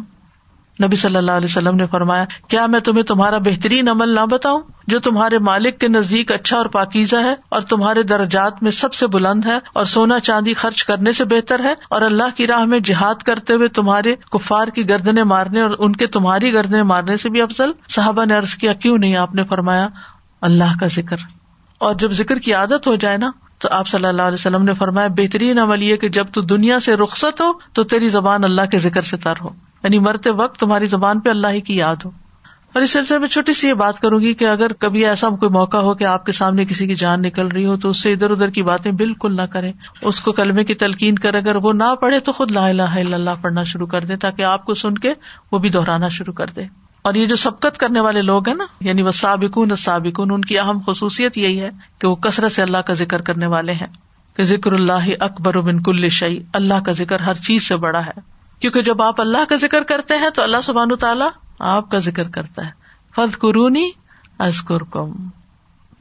نبی صلی اللہ علیہ وسلم نے فرمایا، کیا میں تمہیں تمہارا بہترین عمل نہ بتاؤں؟ جو تمہارے مالک کے نزدیک اچھا اور پاکیزہ ہے اور تمہارے درجات میں سب سے بلند ہے اور سونا چاندی خرچ کرنے سے بہتر ہے اور اللہ کی راہ میں جہاد کرتے ہوئے تمہارے کفار کی گردنے مارنے اور ان کے تمہاری گردنے مارنے سے بھی افضل؟ صحابہ نے ارض کیا، کیوں نہیں؟ آپ نے فرمایا، اللہ کا ذکر۔ اور جب ذکر کی عادت ہو جائے نا تو آپ صلی اللہ علیہ وسلم نے فرمایا، بہترین عمل یہ کہ جب تو دنیا سے رخصت ہو، تو تیری زبان اللہ کے ذکر سے تر ہو۔ یعنی مرتے وقت تمہاری زبان پہ اللہ ہی کی یاد ہو۔ اور اس سلسلے میں چھوٹی سی یہ بات کروں گی کہ اگر کبھی ایسا کوئی موقع ہو کہ آپ کے سامنے کسی کی جان نکل رہی ہو، تو اس سے ادھر ادھر کی باتیں بالکل نہ کریں۔ اس کو کلمے کی تلقین کر اگر وہ نہ پڑھے تو خود لا الہ الا اللہ پڑھنا شروع کر دے تاکہ آپ کو سن کے وہ بھی دہرانا شروع کر دے۔ اور یہ جو سبقت کرنے والے لوگ ہیں نا یعنی وہ سابقون سابقون ان کی اہم خصوصیت یہی ہے کہ وہ کثرت سے اللہ کا ذکر کرنے والے ہیں۔ کہ ذکر اللہ اکبر و بن کل شعی اللہ کا ذکر ہر چیز سے بڑا ہے۔ کیونکہ جب آپ اللہ کا ذکر کرتے ہیں تو اللہ سبحان تعالیٰ آپ کا ذکر کرتا ہے۔ فد قرونی ازکر کم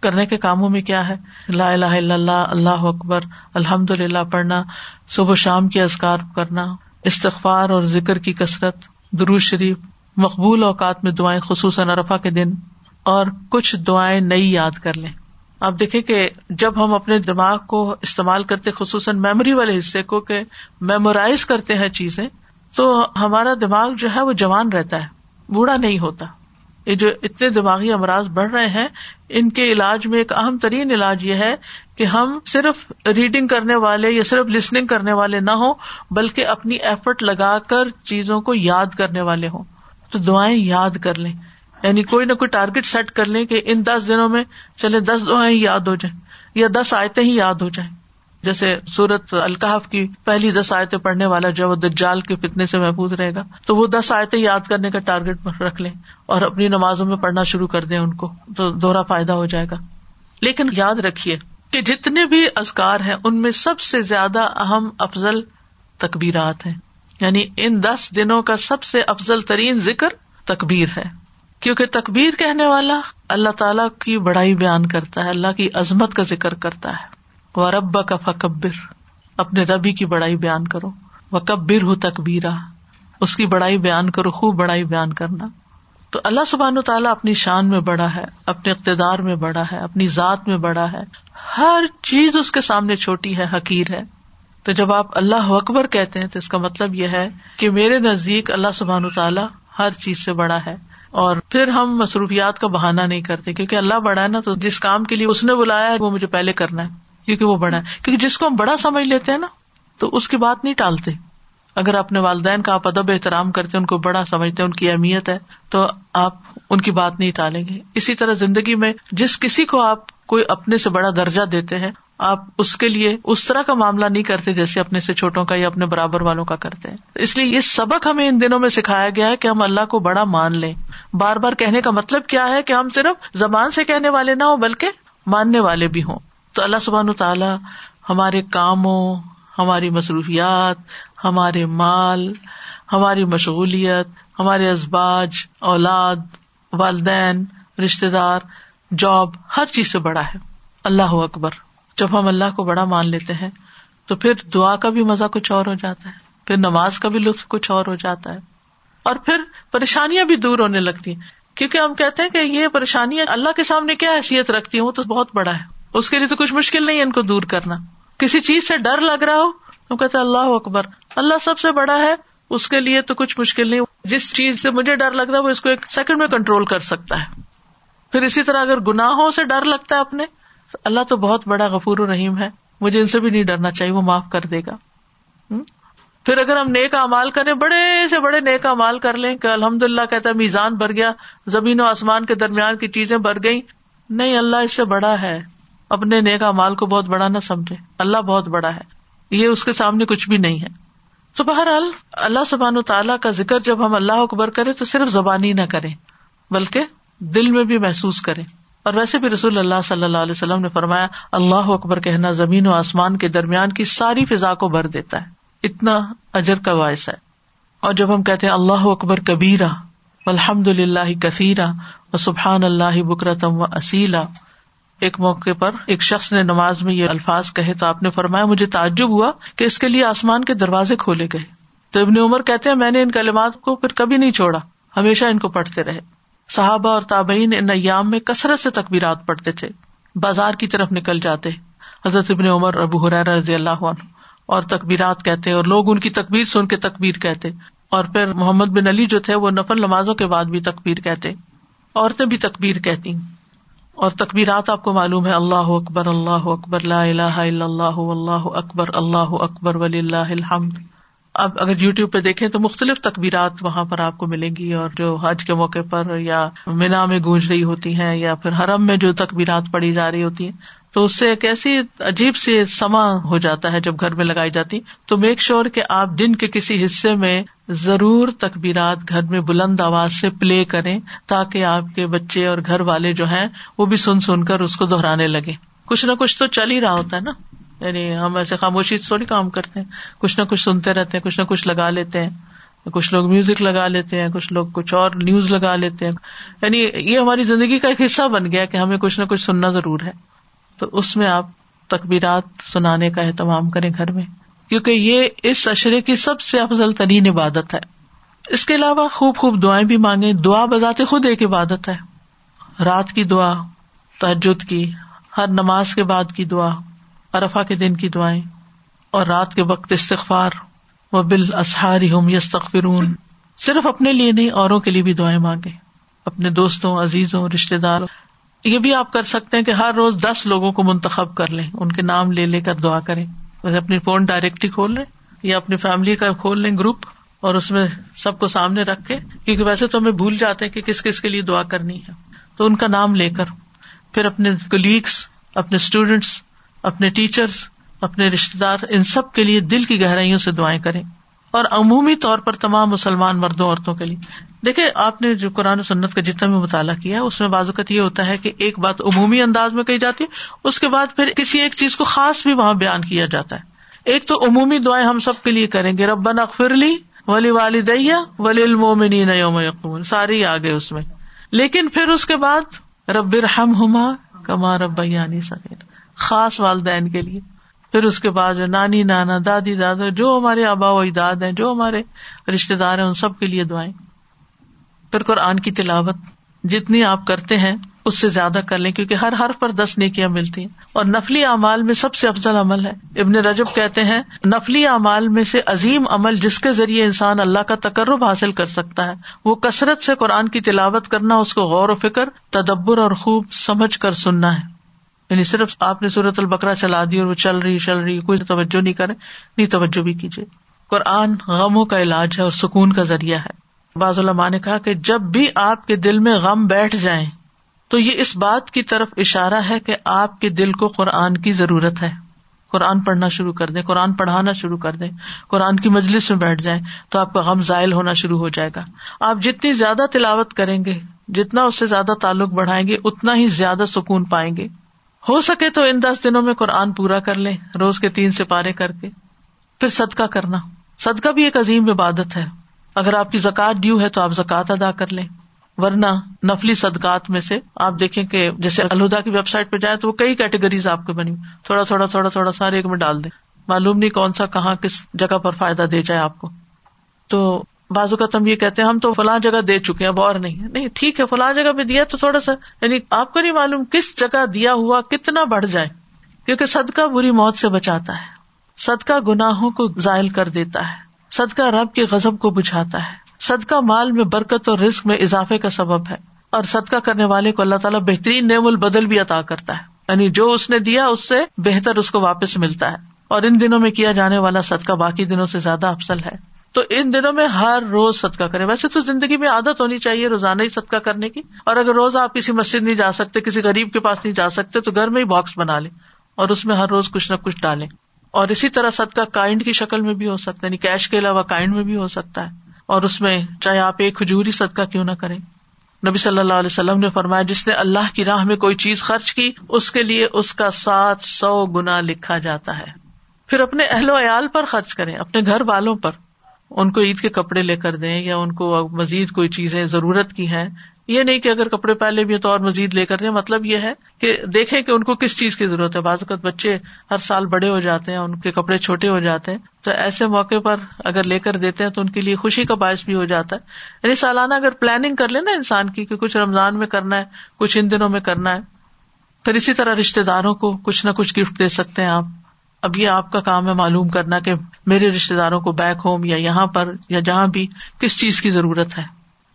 کرنے کے کاموں میں کیا ہے؟ لا الہ الا اللہ اللہ اکبر الحمد للہ پڑھنا، صبح شام کے ازکار کرنا، استغفار اور ذکر کی کثرت درو شریف مقبول اوقات میں دعائیں، خصوصاً ارفا کے دن، اور کچھ دعائیں نئی یاد کر لیں۔ آپ دیکھیں کہ جب ہم اپنے دماغ کو استعمال کرتے، خصوصاً میموری والے حصے کو، کہ میمورائز کرتے ہیں چیزیں، تو ہمارا دماغ جو ہے وہ جوان رہتا ہے، بوڑھا نہیں ہوتا۔ یہ جو اتنے دماغی امراض بڑھ رہے ہیں، ان کے علاج میں ایک اہم ترین علاج یہ ہے کہ ہم صرف ریڈنگ کرنے والے یا صرف لسننگ کرنے والے نہ ہوں، بلکہ اپنی ایفرٹ لگا کر چیزوں کو یاد کرنے والے ہوں۔ تو دعائیں یاد کر لیں۔ یعنی کوئی نہ کوئی ٹارگیٹ سیٹ کر لیں کہ ان دس دنوں میں چلے دس دعائیں یاد ہو جائیں یا دس آیتیں ہی یاد ہو جائیں۔ جیسے سورت القاف کی پہلی دس آیتیں پڑھنے والا جو دجال کے فتنے سے محفوظ رہے گا۔ تو وہ دس آیتیں یاد کرنے کا ٹارگیٹ رکھ لیں اور اپنی نمازوں میں پڑھنا شروع کر دیں ان کو تو دوہرا فائدہ ہو جائے گا۔ لیکن یاد رکھیے کہ جتنے بھی ازکار ہیں ان میں سب سے زیادہ اہم افضل تکبیرات ہیں۔ یعنی ان دس دنوں کا سب سے افضل ترین ذکر تکبیر ہے۔ کیونکہ تکبیر کہنے والا اللہ تعالی کی بڑائی بیان کرتا ہے، اللہ کی عظمت کا ذکر کرتا ہے۔ وہ رب کا فکبر اپنے ربی کی بڑائی بیان کرو۔ وہ کبر ہو تکبیرا اس کی بڑائی بیان کرو، خوب بڑائی بیان کرنا۔ تو اللہ سبحان تعالیٰ اپنی شان میں بڑا ہے، اپنے اقتدار میں بڑا ہے، اپنی ذات میں بڑا ہے۔ ہر چیز اس کے سامنے چھوٹی ہے، حقیر ہے۔ تو جب آپ اللہ اکبر کہتے ہیں تو اس کا مطلب یہ ہے کہ میرے نزدیک اللہ سبحان تعالیٰ ہر چیز سے بڑا ہے اور پھر ہم مصروفیات کا بہانا نہیں کرتے کیونکہ اللہ بڑا ہے نا تو جس کام کے لیے اس نے بلایا ہے وہ مجھے پہلے کرنا ہے کیونکہ وہ بڑا ہے۔ کیونکہ جس کو ہم بڑا سمجھ لیتے ہیں نا تو اس کی بات نہیں ٹالتے۔ اگر اپنے والدین کا آپ ادب احترام کرتے ان کو بڑا سمجھتے ان کی اہمیت ہے، تو آپ ان کی بات نہیں ٹالیں گے۔ اسی طرح زندگی میں جس کسی کو آپ کوئی اپنے سے بڑا درجہ دیتے ہیں، آپ اس کے لیے اس طرح کا معاملہ نہیں کرتے جیسے اپنے سے چھوٹوں کا یا اپنے برابر والوں کا کرتے ہیں۔ اس لیے یہ سبق ہمیں ان دنوں میں سکھایا گیا ہے کہ ہم اللہ کو بڑا مان لیں۔ بار بار کہنے کا مطلب کیا ہے کہ ہم صرف زبان سے کہنے والے نہ ہوں بلکہ ماننے والے بھی ہوں۔ تو اللہ سبحان تعالیٰ ہمارے کاموں، ہماری مصروفیات، ہمارے مال، ہماری مشغولیت، ہمارے ازباج، اولاد، والدین رشتے دار جاب ہر چیز سے بڑا ہے۔ اللہ اکبر۔ جب ہم اللہ کو بڑا مان لیتے ہیں، تو پھر دعا کا بھی مزہ کچھ اور ہو جاتا ہے۔ پھر نماز کا بھی لطف کچھ اور ہو جاتا ہے۔ اور پھر پریشانیاں بھی دور ہونے لگتی ہیں۔ کیونکہ ہم کہتے ہیں کہ یہ پریشانیاں اللہ کے سامنے کیا حیثیت رکھتی ہیں وہ تو بہت بڑا ہے۔ اس کے لیے تو کچھ مشکل نہیں ہے ان کو دور کرنا۔ کسی چیز سے ڈر لگ رہا ہو، تو کہتے اللہ اکبر۔ اللہ سب سے بڑا ہے، اس کے لیے تو کچھ مشکل نہیں۔ جس چیز سے مجھے ڈر لگتا ہے، وہ اس کو ایک سیکنڈ میں کنٹرول کر سکتا ہے۔ پھر اسی طرح اگر گناہوں سے ڈر لگتا ہے اپنے، تو اللہ تو بہت بڑا غفور و رحیم ہے۔ مجھے ان سے بھی نہیں ڈرنا چاہیے، وہ معاف کر دے گا۔ پھر اگر ہم نیک امال کریں، بڑے سے بڑے نیک امال کر لیں کہ الحمد للہ کہتا ہے میزان بھر گیا، زمین و آسمان کے درمیان کی چیزیں بھر گئی نہیں، اللہ اس سے بڑا ہے۔ اپنے نیک امال کو بہت بڑا نہ سمجھے۔ اللہ بہت بڑا ہے۔ یہ اس کے سامنے کچھ بھی نہیں ہے۔ تو بہرحال، اللہ سبحان و تعالیٰ کا ذکر جب ہم اللہ اکبر کرے تو صرف زبانی نہ کرے بلکہ دل میں بھی محسوس کرے اور ویسے بھی رسول اللہ صلی اللہ علیہ وسلم نے فرمایا، اللہ اکبر کہنا زمین و آسمان کے درمیان کی ساری فضا کو بھر دیتا ہے۔ اتنا اجر کا باعث ہے۔ اور جب ہم کہتے ہیں، اللہ اکبر کبیرا الحمد للہ کثیرا و سبحان اللہ بکرتم و اسیلا ایک موقع پر ایک شخص نے نماز میں یہ الفاظ کہے تو آپ نے فرمایا، مجھے تعجب ہوا کہ اس کے لیے آسمان کے دروازے کھولے گئے۔ تو ابن عمر کہتے ہیں، میں نے ان کلمات کو پھر کبھی نہیں چھوڑا، ہمیشہ ان کو پڑھتے رہے۔ صحابہ اور تابعین ان ایام میں کثرت سے تقبیرات پڑھتے تھے۔ بازار کی طرف نکل جاتے۔ حضرت ابن عمر، ابو حرار رضی اللہ عنہ اور تقبیرات کہتے اور لوگ ان کی تقبیر سن کے تقبیر کہتے۔ اور پھر محمد بن علی جو تھے وہ نفل نمازوں کے بعد بھی تقبیر کہتے۔ عورتیں بھی تقبیر کہتی۔ اور تقبیرات آپ کو معلوم ہے، اللہ اکبر اللہ اکبر، لا الہ الا اللہ اللہ اکبر اللہ اکبر ولی اللہ الحمد۔ اب اگر یو ٹیوب پہ دیکھیں تو مختلف تقبیرات وہاں پر آپ کو ملیں گی اور جو حج کے موقع پر یا مینا میں گونج رہی ہوتی ہیں یا پھر حرم میں جو تقبیرات پڑی جا رہی ہوتی ہیں، تو اس سے ایک ایسی عجیب سی سما ہو جاتا ہے جب گھر میں لگائی جاتی۔ تو میک شیور کہ آپ دن کے کسی حصے میں ضرور تقبیرات گھر میں بلند آواز سے پلے کریں تاکہ آپ کے بچے اور گھر والے جو ہیں وہ بھی سن سن کر اس کو دہرانے لگے کچھ نہ کچھ تو چل ہی رہا ہوتا ہے نا۔ یعنی ہم ایسے خاموشی سے تھوڑی کام کرتے ہیں۔ کچھ نہ کچھ سنتے رہتے ہیں، کچھ نہ کچھ لگا لیتے ہیں۔ کچھ لوگ میوزک لگا لیتے ہیں، کچھ لوگ کچھ اور نیوز لگا لیتے ہیں۔ یعنی یہ ہماری زندگی کا ایک حصہ بن گیا کہ ہمیں کچھ نہ کچھ سننا ضرور ہے۔ تو اس میں آپ تقبیرات سنانے کا اہتمام کریں گھر میں۔ کیونکہ یہ اس اشرے کی سب سے افضل ترین عبادت ہے۔ اس کے علاوہ خوب خوب دعائیں بھی مانگے دعا بذات خود ایک عبادت ہے۔ رات کی دعا تحجد کی، ہر نماز کے بعد کی دعا۔ ارفا کے دن کی دعائیں اور رات کے وقت استغفار و بال اسہاری ہم یس تخفرون صرف اپنے لیے نہیں، اوروں کے لیے بھی دعائیں مانگے اپنے دوستوں، عزیزوں رشتے دار یہ بھی آپ کر سکتے ہیں کہ ہر روز دس لوگوں کو منتخب کر لیں، ان کے نام لے لے کر دعا کریں۔ اپنی فون ڈائریکٹلی کھول لیں یا اپنی فیملی کا کھول لیں گروپ اور اس میں سب کو سامنے رکھ کے، کیونکہ ویسے تو ہمیں بھول جاتے ہیں کہ کس کس کے لیے دعا کرنی ہے۔ تو ان کا نام لے کر، پھر اپنے کلیگس اپنے اسٹوڈینٹس اپنے ٹیچرس اپنے رشتے دار ان سب کے لیے دل کی گہرائیوں سے دعائیں کریں۔ اور عمومی طور پر تمام مسلمان مردوں، عورتوں کے لیے۔ دیکھے آپ نے جو قرآن و سنت کا جتنا بھی مطالعہ کیا ہے، اس میں بازوقت یہ ہوتا ہے کہ ایک بات عمومی انداز میں کہی جاتی ہے، اس کے بعد پھر کسی ایک چیز کو خاص بھی وہاں بیان کیا جاتا ہے۔ ایک تو عمومی دعائیں ہم سب کے لیے کریں گے ربن اخفر لی ولی والدیا ولی المومنین یوم یقوم ساری آ گئے اس میں۔ لیکن پھر اس کے بعد رب رحم ہما کما رب یعنی سکین خاص والدین کے لیے۔ پھر اس کے بعد نانی، نانا، دادی، دادا، جو ہمارے آبا و اجداد ہیں، جو ہمارے رشتے دار ہیں، ان سب کے لیے دعائیں۔ پھر قرآن کی تلاوت۔ جتنی آپ کرتے ہیں، اس سے زیادہ کر لیں، کیونکہ ہر ہر پر دس نیکیاں ملتی ہیں۔ اور نفلی اعمال میں سب سے افضل عمل ہے۔ ابن رجب کہتے ہیں، نفلی اعمال میں سے عظیم عمل جس کے ذریعے انسان اللہ کا تقرب حاصل کر سکتا ہے، وہ کثرت سے قرآن کی تلاوت کرنا، اس کو غور و فکر، تدبر اور خوب سمجھ کر سننا ہے۔ یعنی صرف آپ نے صورت البکرا چلا دی اور وہ چل رہی چل رہی، کوئی توجہ نہیں کرے نہیں توجہ بھی کیجیے قرآن غموں کا علاج ہے اور سکون کا ذریعہ ہے۔ باز علماء نے کہا کہ جب بھی آپ کے دل میں غم بیٹھ جائیں، تو یہ اس بات کی طرف اشارہ ہے کہ آپ کے دل کو قرآن کی ضرورت ہے۔ قرآن پڑھنا شروع کر دیں، قرآن پڑھانا شروع کر دیں، قرآن کی مجلس میں بیٹھ جائیں، تو آپ کا غم ذائل ہونا شروع ہو جائے گا۔ آپ جتنی زیادہ تلاوت کریں گے، جتنا اس سے زیادہ تعلق بڑھائیں گے، اتنا ہی زیادہ سکون پائیں گے۔ ہو سکے تو ان دس دنوں میں قرآن پورا کر لیں، روز کے تین سپارے کر کے۔ پھر صدقہ کرنا۔ صدقہ بھی ایک عظیم عبادت ہے۔ اگر آپ کی زکات ڈیو ہے تو آپ زکات ادا کر لیں۔ ورنہ نفلی صدقات میں سے آپ دیکھیں کہ جیسے الہدا کی ویب سائٹ پہ جائیں تو وہ کئی کیٹیگریز آپ کو بنی۔ تھوڑا تھوڑا تھوڑا تھوڑا سارے ایک میں ڈال دیں۔ معلوم نہیں کون سا کہاں کس جگہ پر فائدہ دے جائے آپ کو۔ تو بازو کا تم یہ کہتے ہیں ہم تو فلاں جگہ دے چکے ہیں، اب اور نہیں نہیں، ٹھیک ہے، فلاں جگہ پہ دیا تو تھوڑا سا یعنی آپ کو نہیں معلوم کس جگہ دیا ہوا کتنا بڑھ جائے، کیونکہ صدقہ بری موت سے بچاتا ہے۔ صدقہ گناہوں کو ضائع کر دیتا ہے۔ صدقہ رب کے غزب کو بجھاتا ہے۔ صدقہ مال میں برکت اور رسک میں اضافے کا سبب ہے۔ اور صدقہ کرنے والے کو اللہ تعالیٰ بہترین نعم البدل بھی عطا کرتا ہے۔ یعنی جو اس نے دیا، اس سے بہتر اس کو واپس ملتا ہے۔ اور ان دنوں میں کیا جانے والا صدقہ باقی دنوں سے زیادہ افسل ہے۔ تو ان دنوں میں ہر روز صدقہ کرے ویسے تو زندگی میں عادت ہونی چاہیے روزانہ ہی صدقہ کرنے کی۔ اور اگر روز آپ کسی مسجد نہیں جا سکتے، کسی غریب کے پاس نہیں جا سکتے، تو گھر میں ہی باکس بنا لیں اور اس میں ہر روز کچھ نہ کچھ ڈالیں۔ اور اسی طرح صدقہ کائنڈ کی شکل میں بھی ہو سکتا ہے یعنی کیش کے علاوہ کائنڈ میں بھی ہو سکتا ہے۔ اور اس میں چاہے آپ ایک کھجوری صدقہ کیوں نہ کریں۔ نبی صلی اللہ علیہ وسلم نے فرمایا، جس نے اللہ کی راہ میں کوئی چیز خرچ کی، اس کے لیے اس کا سات سو گنا لکھا جاتا ہے۔ پھر اپنے اہل و عیال پر خرچ کریں، اپنے گھر والوں پر۔ ان کو عید کے کپڑے لے کر دیں یا ان کو مزید کوئی چیزیں ضرورت کی ہیں، یہ نہیں کہ اگر کپڑے پہلے بھی تو اور مزید لے کر دیں مطلب یہ ہے کہ دیکھیں کہ ان کو کس چیز کی ضرورت ہے۔ بعض اوقات بچے ہر سال بڑے ہو جاتے ہیں، ان کے کپڑے چھوٹے ہو جاتے ہیں، تو ایسے موقع پر اگر لے کر دیتے ہیں تو ان کے لیے خوشی کا باعث بھی ہو جاتا ہے۔ یعنی سالانہ اگر پلاننگ کر لیں نا انسان کی کہ کچھ رمضان میں کرنا ہے، کچھ ان دنوں میں کرنا ہے، پھر اسی طرح رشتے داروں کو کچھ نہ کچھ گفٹ دے سکتے ہیں آپ۔ اب یہ آپ کا کام ہے معلوم کرنا کہ میرے رشتے داروں کو بیک ہوم یا یہاں پر یا جہاں بھی کس چیز کی ضرورت ہے۔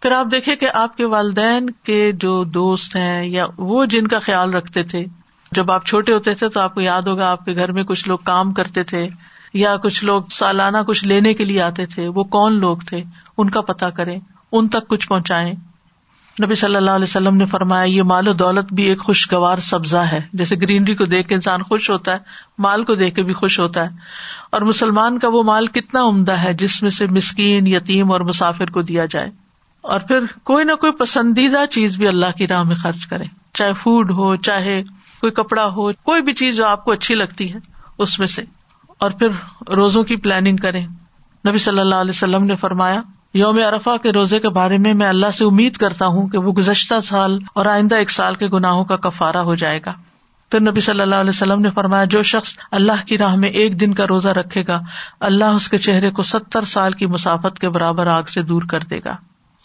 پھر آپ دیکھیں کہ آپ کے والدین کے جو دوست ہیں یا وہ جن کا خیال رکھتے تھے، جب آپ چھوٹے ہوتے تھے تو آپ کو یاد ہوگا آپ کے گھر میں کچھ لوگ کام کرتے تھے یا کچھ لوگ سالانہ کچھ لینے کے لیے آتے تھے، وہ کون لوگ تھے؟ ان کا پتا کریں، ان تک کچھ پہنچائے نبی صلی اللہ علیہ وسلم نے فرمایا، یہ مال و دولت بھی ایک خوشگوار سبزہ ہے۔ جیسے گرینری کو دیکھ کے انسان خوش ہوتا ہے، مال کو دیکھ کے بھی خوش ہوتا ہے۔ اور مسلمان کا وہ مال کتنا عمدہ ہے جس میں سے مسکین، یتیم اور مسافر کو دیا جائے۔ اور پھر کوئی نہ کوئی پسندیدہ چیز بھی اللہ کی راہ میں خرچ کرے۔ چاہے فوڈ ہو، چاہے کوئی کپڑا ہو، کوئی بھی چیز جو آپ کو اچھی لگتی ہے، اس میں سے۔ اور پھر روزوں کی پلاننگ کریں۔ نبی صلی اللہ علیہ وسلم نے فرمایا یوم ارفا کے روزے کے بارے میں میں اللہ سے امید کرتا ہوں کہ وہ گزشتہ سال اور آئندہ ایک سال کے گناہوں کا کفارہ ہو جائے گا۔ پھر نبی صلی اللہ علیہ وسلم نے فرمایا، جو شخص اللہ کی راہ میں ایک دن کا روزہ رکھے گا، اللہ اس کے چہرے کو ستر سال کی مسافت کے برابر آگ سے دور کر دے گا۔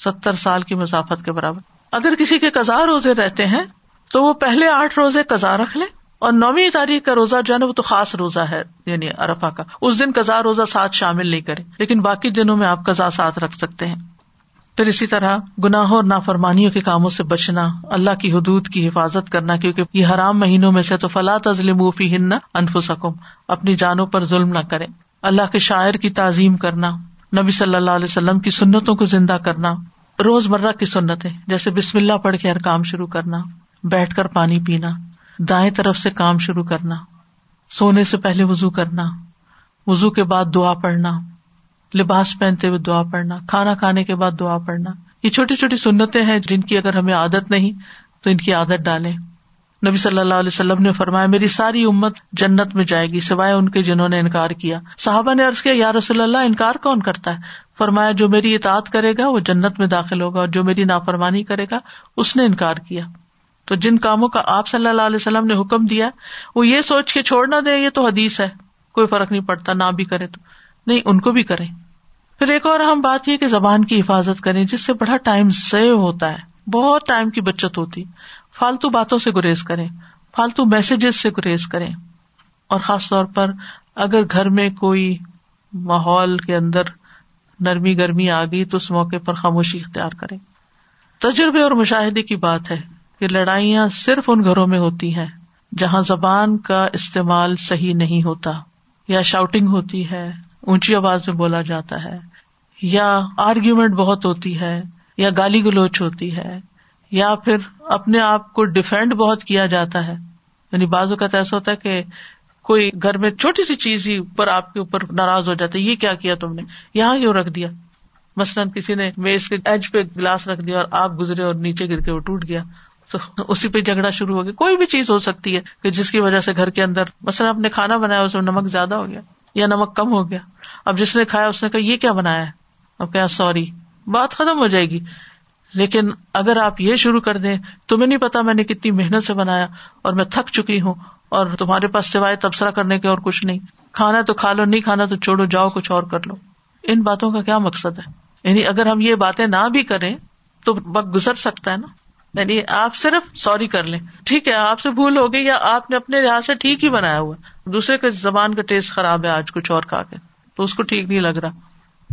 ستر سال کی مسافت کے برابر۔ اگر کسی کے کزار روزے رہتے ہیں، تو وہ پہلے آٹھ روزے کزا رکھ لے۔ اور نویں تاریخ کا روزہ جو ہے نا وہ تو خاص روزہ ہے یعنی ارفا کا۔ اس دن کزا روزہ ساتھ شامل نہیں کرے لیکن باقی دنوں میں آپ کزا ساتھ رکھ سکتے ہیں۔ پھر اسی طرح گناہوں اور نافرمانیوں کے کاموں سے بچنا، اللہ کی حدود کی حفاظت کرنا، کیونکہ یہ حرام مہینوں میں سے تو فلاں تزلم فی ہن انفسکم، اپنی جانوں پر ظلم نہ کرے اللہ کے شاعر کی تعظیم کرنا، نبی صلی اللہ علیہ وسلم کی سنتوں کو زندہ کرنا روز مرہ کی سنتیں، جیسے بسم اللہ پڑھ کے ہر کام شروع کرنا، بیٹھ کر پانی پینا۔ دائیں طرف سے کام شروع کرنا، سونے سے پہلے وزو کرنا وزو کے بعد دعا پڑھنا، لباس پہنتے ہوئے دعا پڑھنا، کھانا کھانے کے بعد دعا پڑھنا، یہ چھوٹی چھوٹی سنتیں ہیں جن کی اگر ہمیں عادت نہیں تو ان کی عادت ڈالیں۔ نبی صلی اللہ علیہ وسلم نے فرمایا، میری ساری امت جنت میں جائے گی، سوائے ان کے جنہوں نے انکار کیا۔ صحابہ نے ارض کیا، یا رسول اللہ، انکار کون کرتا ہے؟ فرمایا، جو میری اطاعت کرے گا وہ جنت میں داخل ہوگا اور جو میری نافرمانی کرے گا اس نے انکار کیا۔ تو جن کاموں کا آپ صلی اللہ علیہ وسلم نے حکم دیا، وہ یہ سوچ کے چھوڑ نہ دے، یہ تو حدیث ہے، کوئی فرق نہیں پڑتا، نہ بھی کرے تو۔ نہیں، ان کو بھی کرے پھر ایک اور اہم بات یہ کہ زبان کی حفاظت کریں، جس سے بڑا ٹائم سیو ہوتا ہے۔ بہت ٹائم کی بچت ہوتی۔ فالتو باتوں سے گریز کریں، فالتو میسجز سے گریز کریں۔ اور خاص طور پر اگر گھر میں کوئی ماحول کے اندر نرمی گرمی آ گئی تو اس موقع پر خاموشی اختیار کریں۔ تجربے اور مشاہدے کی بات ہے۔ کہ لڑائیاں صرف ان گھروں میں ہوتی ہیں جہاں زبان کا استعمال صحیح نہیں ہوتا یا شاؤٹنگ ہوتی ہے، اونچی آواز میں بولا جاتا ہے، یا آرگیومنٹ بہت ہوتی ہے، یا گالی گلوچ ہوتی ہے، یا پھر اپنے آپ کو ڈیفینڈ بہت کیا جاتا ہے۔ یعنی بعض اوقات ایسا ہوتا ہے کہ کوئی گھر میں چھوٹی سی چیز ہی اوپر آپ کے اوپر ناراض ہو جاتا ہے، یہ کیا کیا تم نے؟ یہاں کیوں رکھ دیا؟ مثلاً کسی نے میز کے ایج پہ گلاس رکھ دیا اور آپ گزرے اور نیچے گر کے وہ ٹوٹ گیا۔ تو اسی پہ جھگڑا شروع ہو گیا۔ کوئی بھی چیز ہو سکتی ہے کہ جس کی وجہ سے گھر کے اندر، مثلاً اپنے کھانا بنایا، اس میں نمک زیادہ ہو گیا یا نمک کم ہو گیا۔ اب جس نے کھایا، اس نے کہا، یہ کیا بنایا ہے؟ اب کیا سوری، بات ختم ہو جائے گی۔ لیکن اگر آپ یہ شروع کر دیں، تمہیں نہیں پتا میں نے کتنی محنت سے بنایا اور میں تھک چکی ہوں اور تمہارے پاس سوائے تبصرہ کرنے کے اور کچھ نہیں۔ کھانا تو کھا لو، نہیں کھانا تو چھوڑو، جاؤ کچھ اور کر لو۔ ان باتوں کا کیا مقصد ہے؟ یعنی اگر ہم یہ باتیں نہ بھی کریں، تو وقت گزر سکتا ہے نا؟ یعنی آپ صرف سوری کر لیں۔ ٹھیک ہے، آپ سے بھول ہو گئی یا آپ نے اپنے لحاظ سے ٹھیک ہی بنایا ہوا۔ دوسرے کے زبان کا ٹیسٹ خراب ہے آج کچھ اور کھا کے۔ تو اس کو ٹھیک نہیں لگ رہا۔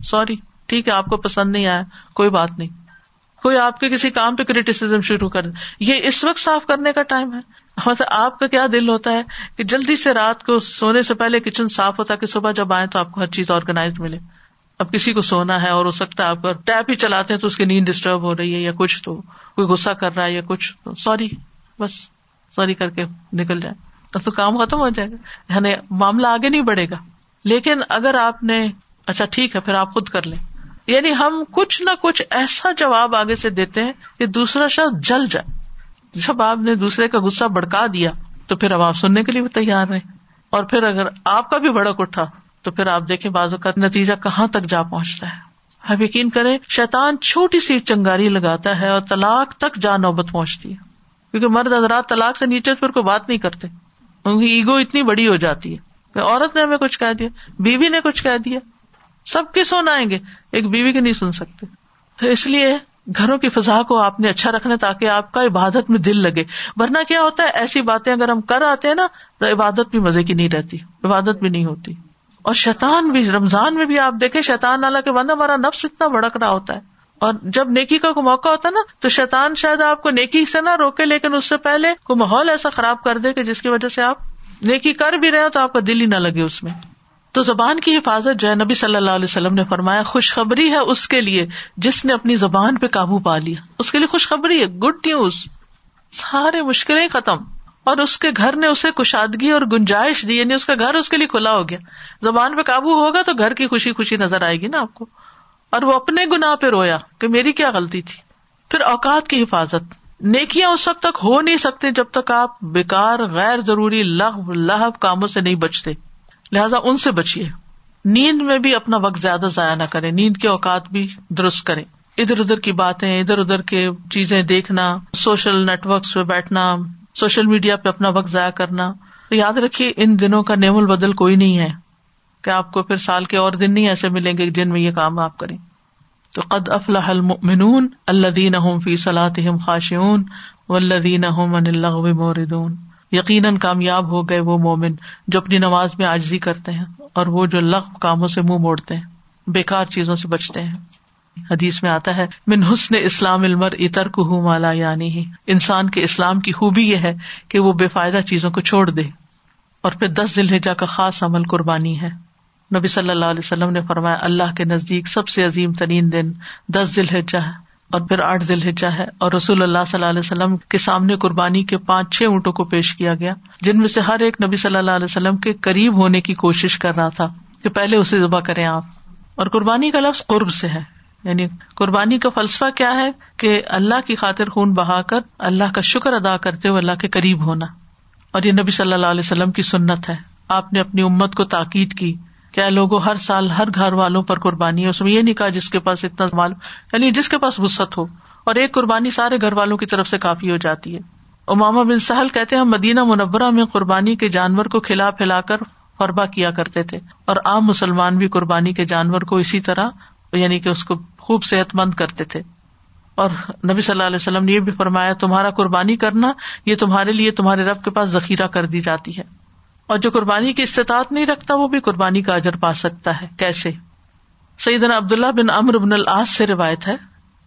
سوری، ٹھیک ہے، آپ کو پسند نہیں آیا۔ کوئی بات نہیں۔ کوئی آپ کے کسی کام پہ کریٹیسم شروع کر دے۔ یہ اس وقت صاف کرنے کا ٹائم ہے۔ مطلب آپ کا کیا دل ہوتا ہے کہ جلدی سے رات کو سونے سے پہلے کچن صاف ہوتا ہے کہ صبح جب آئے تو آپ کو ہر چیز آرگنائز ملے۔ اب کسی کو سونا ہے اور ہو سکتا ہے آپ کو ٹیپ ہی چلاتے ہیں تو اس کی نیند ڈسٹرب ہو رہی ہے یا کچھ تو کوئی غصہ کر رہا ہے یا کچھ تو سوری، بس سوری کر کے نکل جائے۔ اب تو کام ختم ہو جائے گا۔ یعنی معاملہ آگے نہیں بڑھے گا۔ لیکن اگر آپ نے اچھا ٹھیک ہے، پھر آپ خود کر لیں۔ یعنی ہم کچھ نہ کچھ ایسا جواب آگے سے دیتے ہیں کہ دوسرا شخص جل جائے۔ جب آپ نے دوسرے کا غصہ بڑکا دیا تو پھر اب آپ سننے کے لیے بھی تیار رہے اور پھر اگر آپ کا بھی بڑک اٹھا تو پھر آپ دیکھیں بازو کا نتیجہ کہاں تک جا پہنچتا ہے۔ آپ یقین کریں شیتان چھوٹی سی چنگاری لگاتا ہے اور طلاق تک جا نوبت پہنچتی ہے۔ کیونکہ مرد حضرات طلاق سے نیچے پھر کوئی بات نہیں کرتے۔ ان کی ایگو اتنی بڑی ہو جاتی ہے۔ عورت نے ہمیں کچھ کہہ دیا، بیوی نے کچھ کہہ دیا۔ سب کے سن آئیں گے، ایک بیوی کے نہیں سن سکتے۔ تو اس لیے گھروں کی فضا کو آپ نے اچھا رکھنا تاکہ آپ کا عبادت میں دل لگے۔ ورنہ کیا ہوتا ہے، ایسی باتیں اگر ہم کر آتے ہیں نا، تو عبادت بھی مزے کی نہیں رہتی، عبادت بھی نہیں ہوتی۔ اور شیتان بھی، رمضان میں بھی آپ دیکھیں شیتان نالا کے بند ہمارا نفس اتنا بڑک رہا ہوتا ہے۔ اور جب نیکی کا کوئی موقع ہوتا ہے نا، تو شیتان شاید آپ کو نیکی سے نہ روکے، لیکن اس سے پہلے کوئی ماحول ایسا خراب کر دے کہ جس کی وجہ سے آپ نیکی کر بھی رہے ہو تو آپ کا دل ہی نہ لگے اس میں۔ تو زبان کی حفاظت جو ہے، نبی صلی اللہ علیہ وسلم نے فرمایا، خوشخبری ہے اس کے لیے جس نے اپنی زبان پہ قابو پا لیا۔ اس کے لیے خوشخبری ہے گڈ نیوز سارے مشکلیں ختم۔ اور اس کے گھر نے اسے کشادگی اور گنجائش دی یعنی اس کا گھر اس کے لیے کھلا ہو گیا۔ زبان پہ قابو ہوگا تو گھر کی خوشی خوشی نظر آئے گی نا آپ کو۔ اور وہ اپنے گنا پہ رویا کہ میری کیا غلطی تھی۔ پھر اوقات کی حفاظت۔ نیکیاں اس وقت تک ہو نہیں سکتے جب تک آپ بےکار غیر ضروری لغ لہب کاموں سے نہیں بچتے۔ لہٰذا ان سے بچیے۔ نیند میں بھی اپنا وقت زیادہ ضائع نہ کرے نیند کے اوقات بھی درست کریں۔ ادھر ادھر کی باتیں، ادھر ادھر کے چیزیں دیکھنا، سوشل نیٹورکس پہ بیٹھنا سوشل میڈیا پہ اپنا وقت ضائع کرنا تو یاد رکھیے، ان دنوں کا نیم البدل کوئی نہیں ہے کہ آپ کو پھر سال کے اور دن نہیں ایسے ملیں گے جن میں یہ کام آپ کریں۔ تو قد افلاح المؤمنون الذین هم فی صلاتهم خاشعون والذین هم عن اللغو موردون یقیناً کامیاب ہو گئے وہ مومن جو اپنی نماز میں آجزی کرتے ہیں اور وہ جو لغ کاموں سے منہ موڑتے ہیں بےکار چیزوں سے بچتے ہیں۔ حدیث میں آتا ہے، من حسن اسلام المر اتر کو مالا یعنی ہی انسان کے اسلام کی خوبی یہ ہے کہ وہ بے فائدہ چیزوں کو چھوڑ دے۔ اور پھر دس ذی الحجہ کا خاص عمل قربانی ہے۔ نبی صلی اللہ علیہ وسلم نے فرمایا، اللہ کے نزدیک سب سے عظیم ترین دن دس ذی الحجہ ہے۔ اور پھر آٹھ ذی ہے۔ اور رسول اللہ صلی اللہ علیہ وسلم کے سامنے قربانی کے پانچ چھ اونٹوں کو پیش کیا گیا، جن میں سے ہر ایک نبی صلی اللہ علیہ وسلم کے قریب ہونے کی کوشش کر رہا تھا کہ پہلے اسے ذبح کریں آپ۔ اور قربانی کا لفظ قرب سے ہے۔ یعنی قربانی کا فلسفہ کیا ہے کہ اللہ کی خاطر خون بہا کر اللہ کا شکر ادا کرتے ہوئے اللہ کے قریب ہونا۔ اور یہ نبی صلی اللہ علیہ وسلم کی سنت ہے۔ آپ نے اپنی امت کو تاکید کی کیا لوگوں ہر سال ہر گھر والوں پر قربانی ہے۔ اس میں یہ نہیں کہا جس کے پاس اتنا مال یعنی جس کے پاس وسط ہو۔ اور ایک قربانی سارے گھر والوں کی طرف سے کافی ہو جاتی ہے۔ اماما بن سہل کہتے ہیں مدینہ منورہ میں قربانی کے جانور کو کھلا پھیلا کر فربا کیا کرتے تھے۔ اور عام مسلمان بھی قربانی کے جانور کو اسی طرح یعنی کہ اس کو خوب صحت مند کرتے تھے۔ اور نبی صلی اللہ علیہ وسلم نے یہ بھی فرمایا، تمہارا قربانی کرنا، یہ تمہارے لیے تمہارے رب کے پاس ذخیرہ کر دی جاتی ہے۔ اور جو قربانی کی استطاعت نہیں رکھتا، وہ بھی قربانی کا اجر پا سکتا ہے۔ کیسے؟ سعید عبداللہ بن امر بن العاص سے روایت ہے۔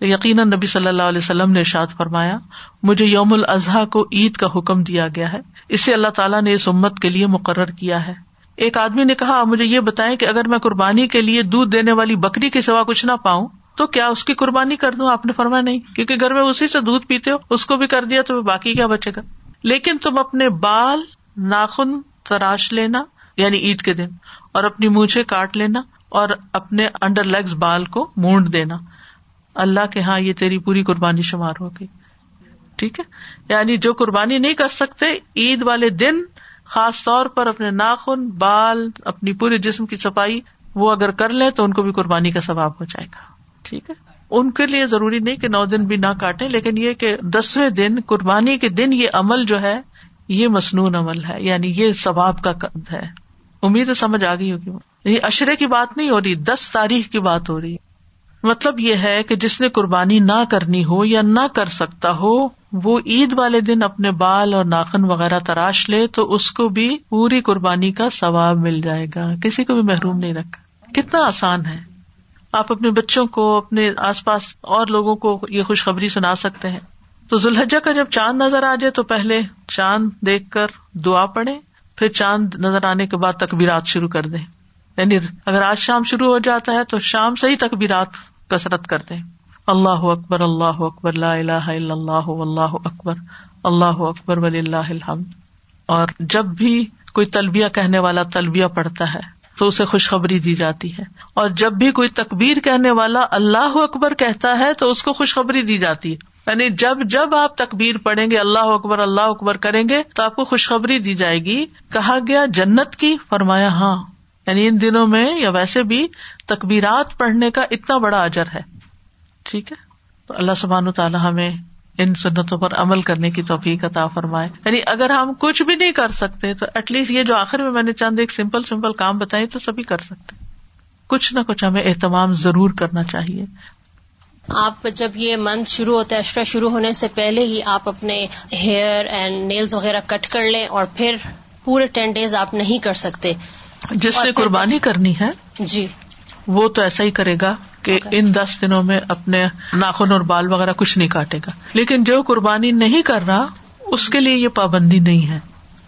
یقیناً نبی صلی اللہ علیہ وسلم نے ارشاد فرمایا، مجھے یوم الاضحیٰ کو عید کا حکم دیا گیا ہے۔ اسے اللہ تعالیٰ نے اس امت کے لیے مقرر کیا ہے۔ ایک آدمی نے کہا مجھے یہ بتائیں کہ اگر میں قربانی کے لیے دودھ دینے والی بکری کے سوا کچھ نہ پاؤں، تو کیا اس کی قربانی کر دوں؟ آپ نے فرمایا، نہیں، کیونکہ گھر میں اسی سے دودھ پیتے ہو، اس کو بھی کر دیا تو باقی کیا بچے گا؟ لیکن تم اپنے بال ناخن تراش لینا یعنی عید کے دن، اور اپنی مونچھے کاٹ لینا، اور اپنے انڈر لیگز بال کو مونڈ دینا۔ اللہ کے ہاں یہ تیری پوری قربانی شمار ہوگی۔ ٹھیک ہے؟ یعنی جو قربانی نہیں کر سکتے، عید والے دن خاص طور پر اپنے ناخن، بال، اپنی پورے جسم کی صفائی، وہ اگر کر لیں تو ان کو بھی قربانی کا ثواب ہو جائے گا۔ ٹھیک ہے؟ ان کے لیے ضروری نہیں کہ نو دن بھی نہ کاٹے لیکن یہ کہ دسویں دن، قربانی کے دن یہ عمل جو ہے، یہ مصنون عمل ہے یعنی یہ ثواب کا قد ہے۔ امید سمجھ آ گئی ہوگی۔ یہ اشرے کی بات نہیں ہو رہی، دس تاریخ کی بات ہو رہی۔ مطلب یہ ہے کہ جس نے قربانی نہ کرنی ہو یا نہ کر سکتا ہو وہ عید والے دن اپنے بال اور ناخن وغیرہ تراش لے تو اس کو بھی پوری قربانی کا ثواب مل جائے گا۔ کسی کو بھی محروم نہیں رکھا۔ کتنا آسان ہے۔ آپ اپنے بچوں کو، اپنے آس پاس اور لوگوں کو یہ خوشخبری سنا سکتے ہیں۔ تو ذوالحجہ کا جب چاند نظر آ جائے تو پہلے چاند دیکھ کر دعا پڑے پھر چاند نظر آنے کے بعد تقبیرات شروع کر دیں۔ یعنی اگر آج شام شروع ہو جاتا ہے تو شام سے ہی تقبیرات کسرت کر دیں۔ اللہ اکبر اللہ اکبر، لا الہ الا اللہ اللہ اکبر اللہ اکبر ولی اللہ الحمد۔ اور جب بھی کوئی تلبیہ کہنے والا تلبیہ پڑھتا ہے، تو اسے خوشخبری دی جاتی ہے۔ اور جب بھی کوئی تقبیر کہنے والا اللہ اکبر کہتا ہے، تو اس کو خوشخبری دی جاتی ہے۔ یعنی جب جب آپ تقبیر پڑھیں گے، اللہ اکبر اللہ اکبر کریں گے، تو آپ کو خوشخبری دی جائے گی۔ کہا گیا جنت کی؟ فرمایا ہاں۔ یعنی ان دنوں میں یا ویسے بھی تقبیرات پڑھنے کا اتنا بڑا اجر ہے۔ ٹھیک ہے؟ تو اللہ سبحان تعالیٰ ہمیں ان سنتوں پر عمل کرنے کی توفیق عطا فرمائے۔ یعنی اگر ہم کچھ بھی نہیں کر سکتے تو ایٹ لیسٹ یہ جو آخر میں میں نے چند ایک سمپل سمپل کام بتائے تو سبھی کر سکتے کچھ نہ کچھ ہمیں اہتمام ضرور کرنا چاہیے۔ آپ جب یہ منتھ شروع ہوتا ہے اشرا شروع ہونے سے پہلے ہی آپ اپنے ہیئر اینڈ نیلز وغیرہ کٹ کر لیں اور پھر پورے ٹین ڈیز آپ نہیں کر سکتے۔ جس نے قربانی کرنی ہے جی۔ وہ تو ایسا ہی کرے گا۔ کہ ان دس دنوں میں اپنے ناخن اور بال وغیرہ کچھ نہیں کاٹے گا۔ لیکن جو قربانی نہیں کر رہا اس کے لیے یہ پابندی نہیں ہے۔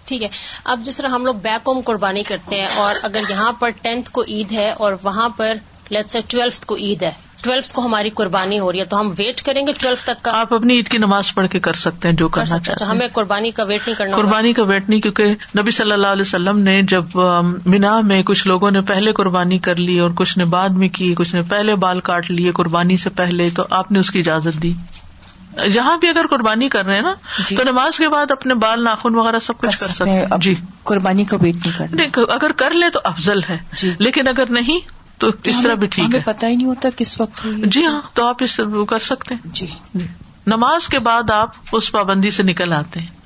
ٹھیک ہے۔ اب جس طرح ہم لوگ بیک ہوم قربانی کرتے ہیں اور اگر یہاں پر ٹینتھ کو عید ہے اور وہاں پر لیٹ سے ٹویلتھ کو عید ہے ٹویلتھ کو ہماری قربانی ہو رہی ہے تو ہم ویٹ کریں گے ٹویلتھ تک کا۔ آپ اپنی عید کی نماز پڑھ کے کر سکتے ہیں جو کرنا چاہتے اچھا ہمیں قربانی کا ویٹ نہیں کرنا قربانی کا ویٹ نہیں کیونکہ نبی صلی اللہ علیہ وسلم نے جب مینا میں کچھ لوگوں نے پہلے قربانی کر لی اور کچھ نے بعد میں کی کچھ نے پہلے بال کاٹ لیے قربانی سے پہلے تو آپ نے اس کی اجازت دی۔ جہاں بھی اگر قربانی کر رہے ہیں نا جی۔ تو نماز کے بعد اپنے بال ناخن وغیرہ سب کچھ کر سکتے ہیں۔ جی۔ قربانی کا ویٹ نہیں کرنا۔ اگر کر لے تو افضل ہے۔ جی۔ لیکن اگر نہیں تو اس طرح بھی ٹھیک ہے۔ پتا ہی نہیں ہوتا کس وقت۔ جی ہاں تو آپ اس وہ کر سکتے ہیں۔ جی۔ نماز کے بعد آپ اس پابندی سے نکل آتے ہیں۔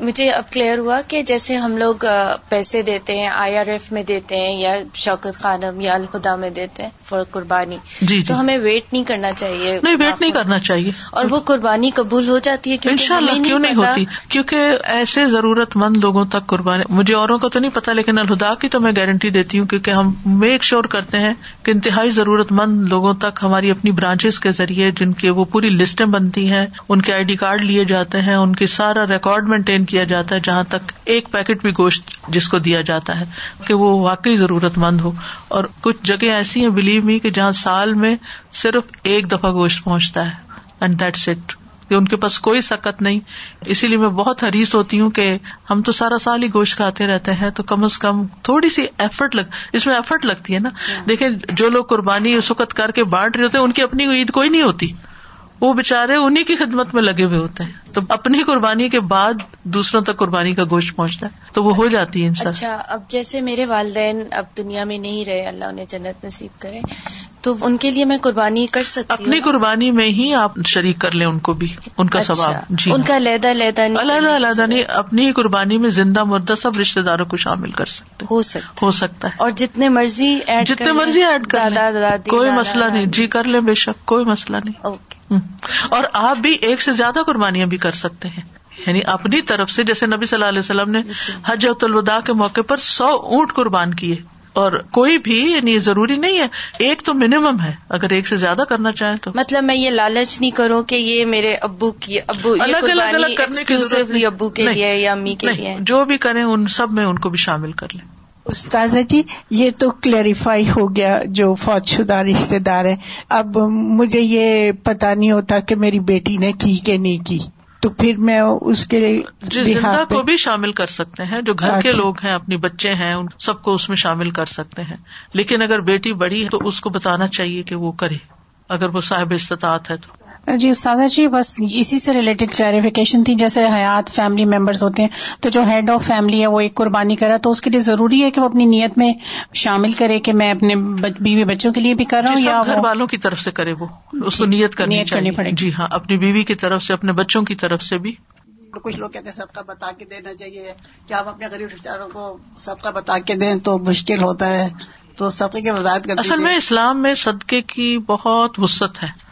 مجھے اب کلیئر ہوا کہ جیسے ہم لوگ پیسے دیتے ہیں آئی آر ایف میں دیتے ہیں یا شوکت خانم یا الخدا میں دیتے ہیں فور قربانی جی جی۔ تو ہمیں ویٹ نہیں کرنا چاہیے نہیں ویٹ نہیں کرنا چاہیے۔ اور وہ قربانی قبول ہو جاتی ہے ان شاء اللہ کیوں نہیں ہوتی؟ کیونکہ ایسے ضرورت مند لوگوں تک قربانی مجھے اوروں کو تو نہیں پتا لیکن الہدا کی تو میں گارنٹی دیتی ہوں کیونکہ ہم میک شور کرتے ہیں کہ انتہائی ضرورت مند لوگوں تک ہماری اپنی برانچز کے ذریعے جن کے وہ پوری لسٹیں بنتی ہیں ان کے آئی ڈی کارڈ لیے جاتے ہیں ان کی سارا ریکارڈ مینٹین کیا جاتا ہے جہاں تک ایک پیکٹ بھی گوشت جس کو دیا جاتا ہے کہ وہ واقعی ضرورت مند ہو۔ اور کچھ جگہ ایسی ہیں بلیو می کہ جہاں سال میں صرف ایک دفعہ گوشت پہنچتا ہے اینڈ دیٹس اٹ کہ ان کے پاس کوئی سکت نہیں۔ اسی لیے میں بہت حریص ہوتی ہوں کہ ہم تو سارا سال ہی گوشت کھاتے رہتے ہیں تو کم از کم تھوڑی سی ایفرٹ لگ اس میں ایفرٹ لگتی ہے نا۔ دیکھیں جو لوگ قربانی اس وقت کر کے بانٹ رہے ہوتے ہیں ان کی اپنی عید کوئی نہیں ہوتی۔ وہ بےچارے انہیں کی خدمت میں لگے ہوئے ہوتے ہیں۔ تو اپنی قربانی کے بعد دوسروں تک قربانی کا گوشت پہنچتا ہے۔ تو وہ ہو جاتی ہے انسان۔ اچھا اب جیسے میرے والدین اب دنیا میں نہیں رہے اللہ انہیں جنت نصیب کرے تو ان کے لیے میں قربانی کر سکتی اپنی ہوں قربانی میں ہی آپ شریک کر لیں ان کو بھی ان کا اچھا، ثواب۔ جی۔ ان کا علیحدہ علیحدہ نہیں علیحدہ علیحدہ نہیں اپنی ہی قربانی میں زندہ مردہ سب رشتے داروں کو شامل کر سکتے ہو سکتا ہو سکتا ہے۔ اور جتنے مرضی ایڈ جتنے مرضی ایڈ کر کوئی مسئلہ نہیں۔ جی کر لیں بے شک کوئی مسئلہ نہیں۔ اور آپ بھی ایک سے زیادہ قربانیاں بھی کر سکتے ہیں۔ یعنی اپنی طرف سے جیسے نبی صلی اللہ علیہ وسلم نے جی۔ حج الوداع کے موقع پر سو اونٹ قربان کیے۔ اور کوئی بھی یعنی ضروری نہیں ہے ایک تو منیمم ہے۔ اگر ایک سے زیادہ کرنا چاہیں تو۔ مطلب میں یہ لالچ نہیں کروں کہ یہ میرے ابو کی ابو یہ الگ الگ قربانی الگ کرنے کی ابو کے لیے یا امی کے لیے۔ جو بھی کریں ان سب میں ان کو بھی شامل کر لیں۔ استاذہ جی یہ تو کلیریفائی ہو گیا جو فوج شدہ رشتے دار ہے اب مجھے یہ پتا نہیں ہوتا کہ میری بیٹی نے کی کہ نہیں کی۔ تو پھر میں اس کے بہاف زندہ کو بھی شامل کر سکتے ہیں جو گھر کے۔ لوگ ہیں اپنی بچے ہیں ان سب کو اس میں شامل کر سکتے ہیں لیکن اگر بیٹی بڑی ہے تو اس کو بتانا چاہیے کہ وہ کرے اگر وہ صاحب استطاعت ہے تو جی استاذہ جی بس اسی سے ریلیٹڈ کلیریفیکیشن تھی جیسے حیات فیملی ممبرس ہوتے ہیں تو جو ہیڈ آف فیملی ہے وہ ایک قربانی کرا تو اس کے لیے ضروری ہے کہ وہ اپنی نیت میں شامل کرے کہ میں اپنے بیوی بچوں کے لیے بھی کر رہا جی ہوں یا سب گھر والوں کی طرف سے کرے وہ اس کو نیت کرنی نیت کرنی پڑے گی۔ جی ہاں اپنی بیوی کی طرف سے اپنے بچوں کی طرف سے بھی۔ کچھ لوگ کہتے ہیں صدقہ بتا کے دینا چاہیے۔ کہ ہم اپنے غریب رشتے داروں کو صدقہ بتا کے دیں تو مشکل ہوتا ہے؟ تو صدقے کی وضاحت کر اصل میں اسلام میں صدقے کی بہت وسط ہے۔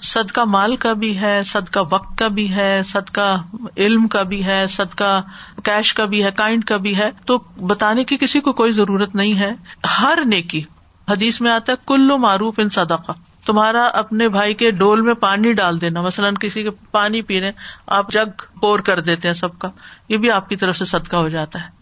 صدقہ مال کا بھی ہے، صدقہ وقت کا بھی ہے، صدقہ علم کا بھی ہے، صدقہ کیش کا بھی ہے کائنڈ کا بھی ہے۔ تو بتانے کی کسی کو کوئی ضرورت نہیں ہے۔ ہر نیکی، حدیث میں آتا ہے کلو معروف ان صدقہ۔ تمہارا اپنے بھائی کے ڈول میں پانی ڈال دینا۔ مثلاً کسی کے پانی پی رہے آپ جگ پور کر دیتے ہیں سب کا۔ یہ بھی آپ کی طرف سے صدقہ ہو جاتا ہے۔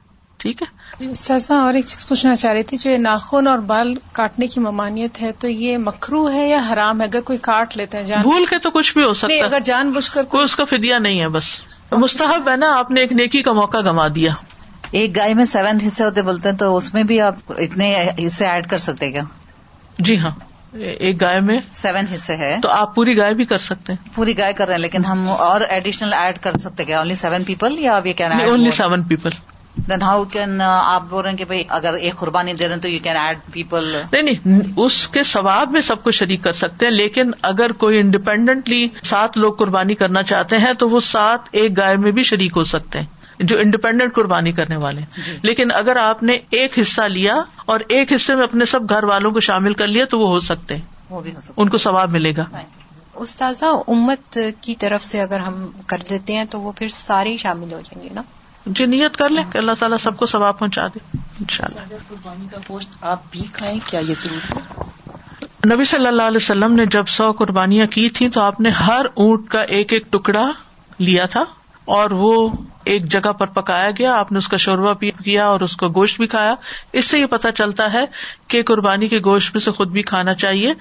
ٹھیک ہے؟ جی استاذہ اور ایک چیز پوچھنا چاہ رہی تھی جو یہ ناخن اور بال کاٹنے کی ممانعت ہے تو یہ مکرو ہے یا حرام ہے؟ اگر کوئی کاٹ لیتے ہیں جان بھول کے تو کچھ بھی ہو نہیں سکتا اگر ہے جان بوجھ کر کوئی اس کا فدیا نہیں ہے بس۔ مستحب ہے نا آپ نے ایک نیکی کا موقع گنوا دیا۔ ایک گائے میں سیون حصے ہوتے بولتے ہیں تو اس میں بھی آپ اتنے حصے ایڈ کر سکتے کیا؟ جی ہاں۔ ایک گائے میں سیون حصے ہے۔ تو آپ پوری گائے بھی کر سکتے ہیں۔ پوری گائے کر رہے ہیں لیکن ہم اور ایڈیشنل ایڈ کر سکتے کیا؟ اونلی سیون پیپل یا آپ یہ کہنا only seven people then how can آپ بول رہے ہیں کہ بھائی اگر ایک قربانی دے رہے ہیں تو یو کین ایڈ پیپل نہیں نہیں اس کے ثواب میں سب کو شریک کر سکتے ہیں لیکن اگر کوئی انڈیپینڈنٹلی سات لوگ قربانی کرنا چاہتے ہیں تو وہ سات ایک گائے میں بھی شریک ہو سکتے ہیں جو انڈیپینڈنٹ قربانی کرنے والے ہیں۔ جی۔ لیکن اگر آپ نے ایک حصہ لیا اور ایک حصے میں اپنے سب گھر والوں کو شامل کر لیا تو وہ ہو سکتے ہیں۔ وہ بھی ہو سکتا ان کو ثواب ملے گا۔ استاذہ امت کی طرف سے اگر ہم کر دیتے ہیں تو وہ پھر سارے ہی شامل ہو جائیں گے نا؟ جی نیت کر لیں کہ اللہ تعالیٰ سب کو ثواب پہنچا دے ان شاء اللہ اگر قربانی کا گوشت آپ بھی کھائیں کیا یہ ضروری ہے؟ نبی صلی اللہ علیہ وسلم نے جب سو قربانیاں کی تھیں تو آپ نے ہر اونٹ کا ایک ایک ٹکڑا لیا تھا اور وہ ایک جگہ پر پکایا گیا۔ آپ نے اس کا شوربہ بھی کیا اور اس کا گوشت بھی کھایا۔ اس سے یہ پتا چلتا ہے کہ قربانی کے گوشت میں سے خود بھی کھانا چاہیے۔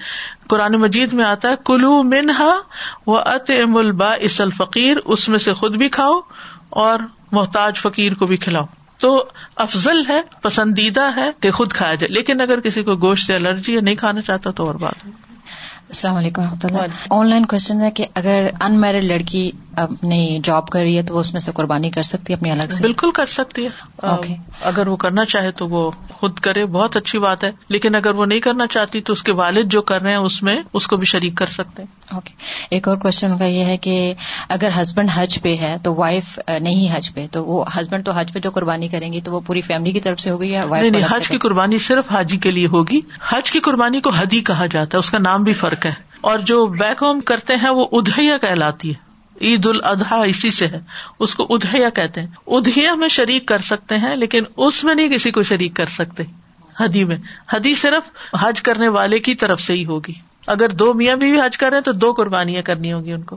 قرآن مجید میں آتا ہے کلو منہا و ات ام البا اس الفقیر اس میں سے خود بھی کھاؤ اور محتاج فقیر کو بھی کھلاؤ۔ تو افضل ہے پسندیدہ ہے کہ خود کھایا جائے۔ لیکن اگر کسی کو گوشت سے الرجی یا نہیں کھانا چاہتا تو اور بات۔ ہے السلام علیکم و رحمۃ اللہ آن لائن کوشچن ہے کہ اگر ان میرڈ لڑکی اپنی جاب کر رہی ہے تو وہ اس میں سے قربانی کر سکتی ہے اپنی الگ سے؟ بالکل کر سکتی ہے۔ Okay. اگر وہ کرنا چاہے تو وہ خود کرے بہت اچھی بات ہے۔ لیکن اگر وہ نہیں کرنا چاہتی تو اس کے والد جو کر رہے ہیں اس میں اس کو بھی شریک کر سکتے ہیں۔ اوکے ایک اور کوشچن کا یہ ہے کہ اگر ہسبینڈ حج پہ ہے تو وائف نہیں حج پہ تو وہ ہسبینڈ تو حج پہ جو قربانی کریں گی تو وہ پوری فیملی کی طرف سے ہوگی یا وائف نہیں حج کی قربانی صرف حاجی کے لیے ہوگی۔ حج کی قربانی کو حدی کہا جاتا ہے اس کا نام بھی فرق ہے۔ اور جو بیک ہوم کرتے ہیں وہ ادہیا کہلاتی ہے۔ عید الاضحیٰ اسی سے ہے۔ اس کو ادہیا کہتے ہیں۔ ادہیا میں شریک کر سکتے ہیں لیکن اس میں نہیں کسی کو شریک کر سکتے۔ حدی میں۔ حدی صرف حج کرنے والے کی طرف سے ہی ہوگی۔ اگر دو میاں بھی حج کر رہے ہیں تو دو قربانیاں کرنی ہوگی ان کو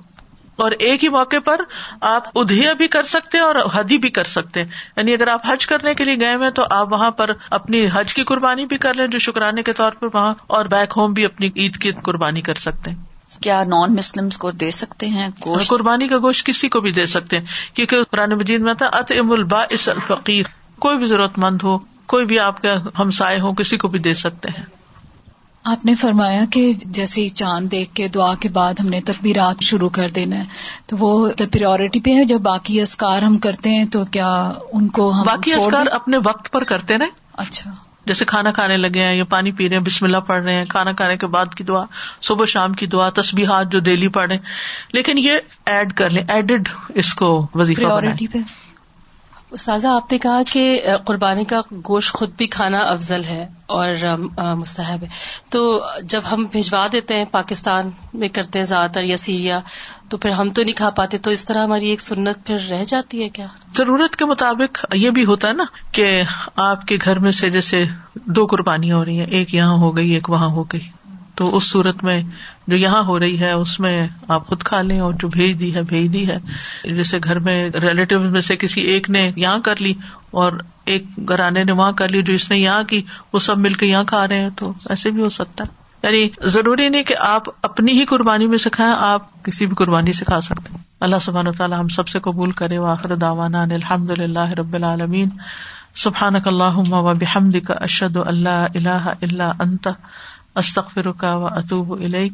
اور ایک ہی موقع پر آپ ادھیا بھی کر سکتے ہیں اور حدی بھی کر سکتے ہیں۔ یعنی اگر آپ حج کرنے کے لیے گئے ہوئے تو آپ وہاں پر اپنی حج کی قربانی بھی کر لیں جو شکرانے کے طور پر وہاں اور بیک ہوم بھی اپنی عید کی قربانی کر سکتے ہیں۔ کیا نان مسلم کو دے سکتے ہیں گوشت؟ قربانی کا گوشت کسی کو بھی دے سکتے ہیں کیونکہ قرآن مجید میں تھا ات ام البا اس الفقیر کوئی بھی ضرورت مند ہو کوئی بھی آپ کے ہمسائے ہو کسی کو بھی دے سکتے ہیں۔ آپ نے فرمایا کہ جیسے چاند دیکھ کے دعا کے بعد ہم نے تکبیرات شروع کر دینا ہے تو وہ پریورٹی پہ ہے جب باقی اسکار ہم کرتے ہیں تو کیا ان کو ہم باقی اسکار؟ اپنے وقت پر کرتے رہے اچھا۔ جیسے کھانا کھانے لگے ہیں یا پانی پی رہے ہیں بسم اللہ پڑھ رہے ہیں کھانا کھانے کے بعد کی دعا صبح شام کی دعا تسبیحات جو ڈیلی پڑھ رہے ہیں۔ لیکن یہ ایڈ کر لیں ایڈڈ اس کو وظیفہ استاذہ، آپ نے کہا کہ قربانی کا گوشت خود بھی کھانا افضل ہے اور مستحب ہے۔ تو جب ہم بھجوا دیتے ہیں، پاکستان میں کرتے ہیں زیادہ تر یا سیریا تو پھر ہم تو نہیں کھا پاتے، تو اس طرح ہماری ایک سنت پھر رہ جاتی ہے کیا؟ ضرورت کے مطابق یہ بھی ہوتا ہے نا کہ آپ کے گھر میں سے جیسے دو قربانیاں ہو رہی ہیں، ایک یہاں ہو گئی، ایک وہاں ہو گئی۔ تو اس صورت میں جو یہاں ہو رہی ہے، اس میں آپ خود کھا لیں اور جو بھیج دی ہے، بھیج دی ہے۔ جیسے گھر میں ریلیٹیو میں سے کسی ایک نے یہاں کر لی اور ایک گھرانے نے وہاں کر لی، جو اس نے یہاں کی، وہ سب مل کے یہاں کھا رہے ہیں، تو ایسے بھی ہو سکتا ہے۔ یعنی ضروری نہیں کہ آپ اپنی ہی قربانی میں سے کھائیں، آپ کسی بھی قربانی سے کھا سکتے ہیں۔ اللہ سبحانہ تعالیٰ ہم سب سے قبول کرے، وآخر دعوانا الحمد للہ رب العالمین۔ سبحانک اللہم و بحمدک، اشہد ان لا الہ الا انت، استغفرک و اتوب الیک۔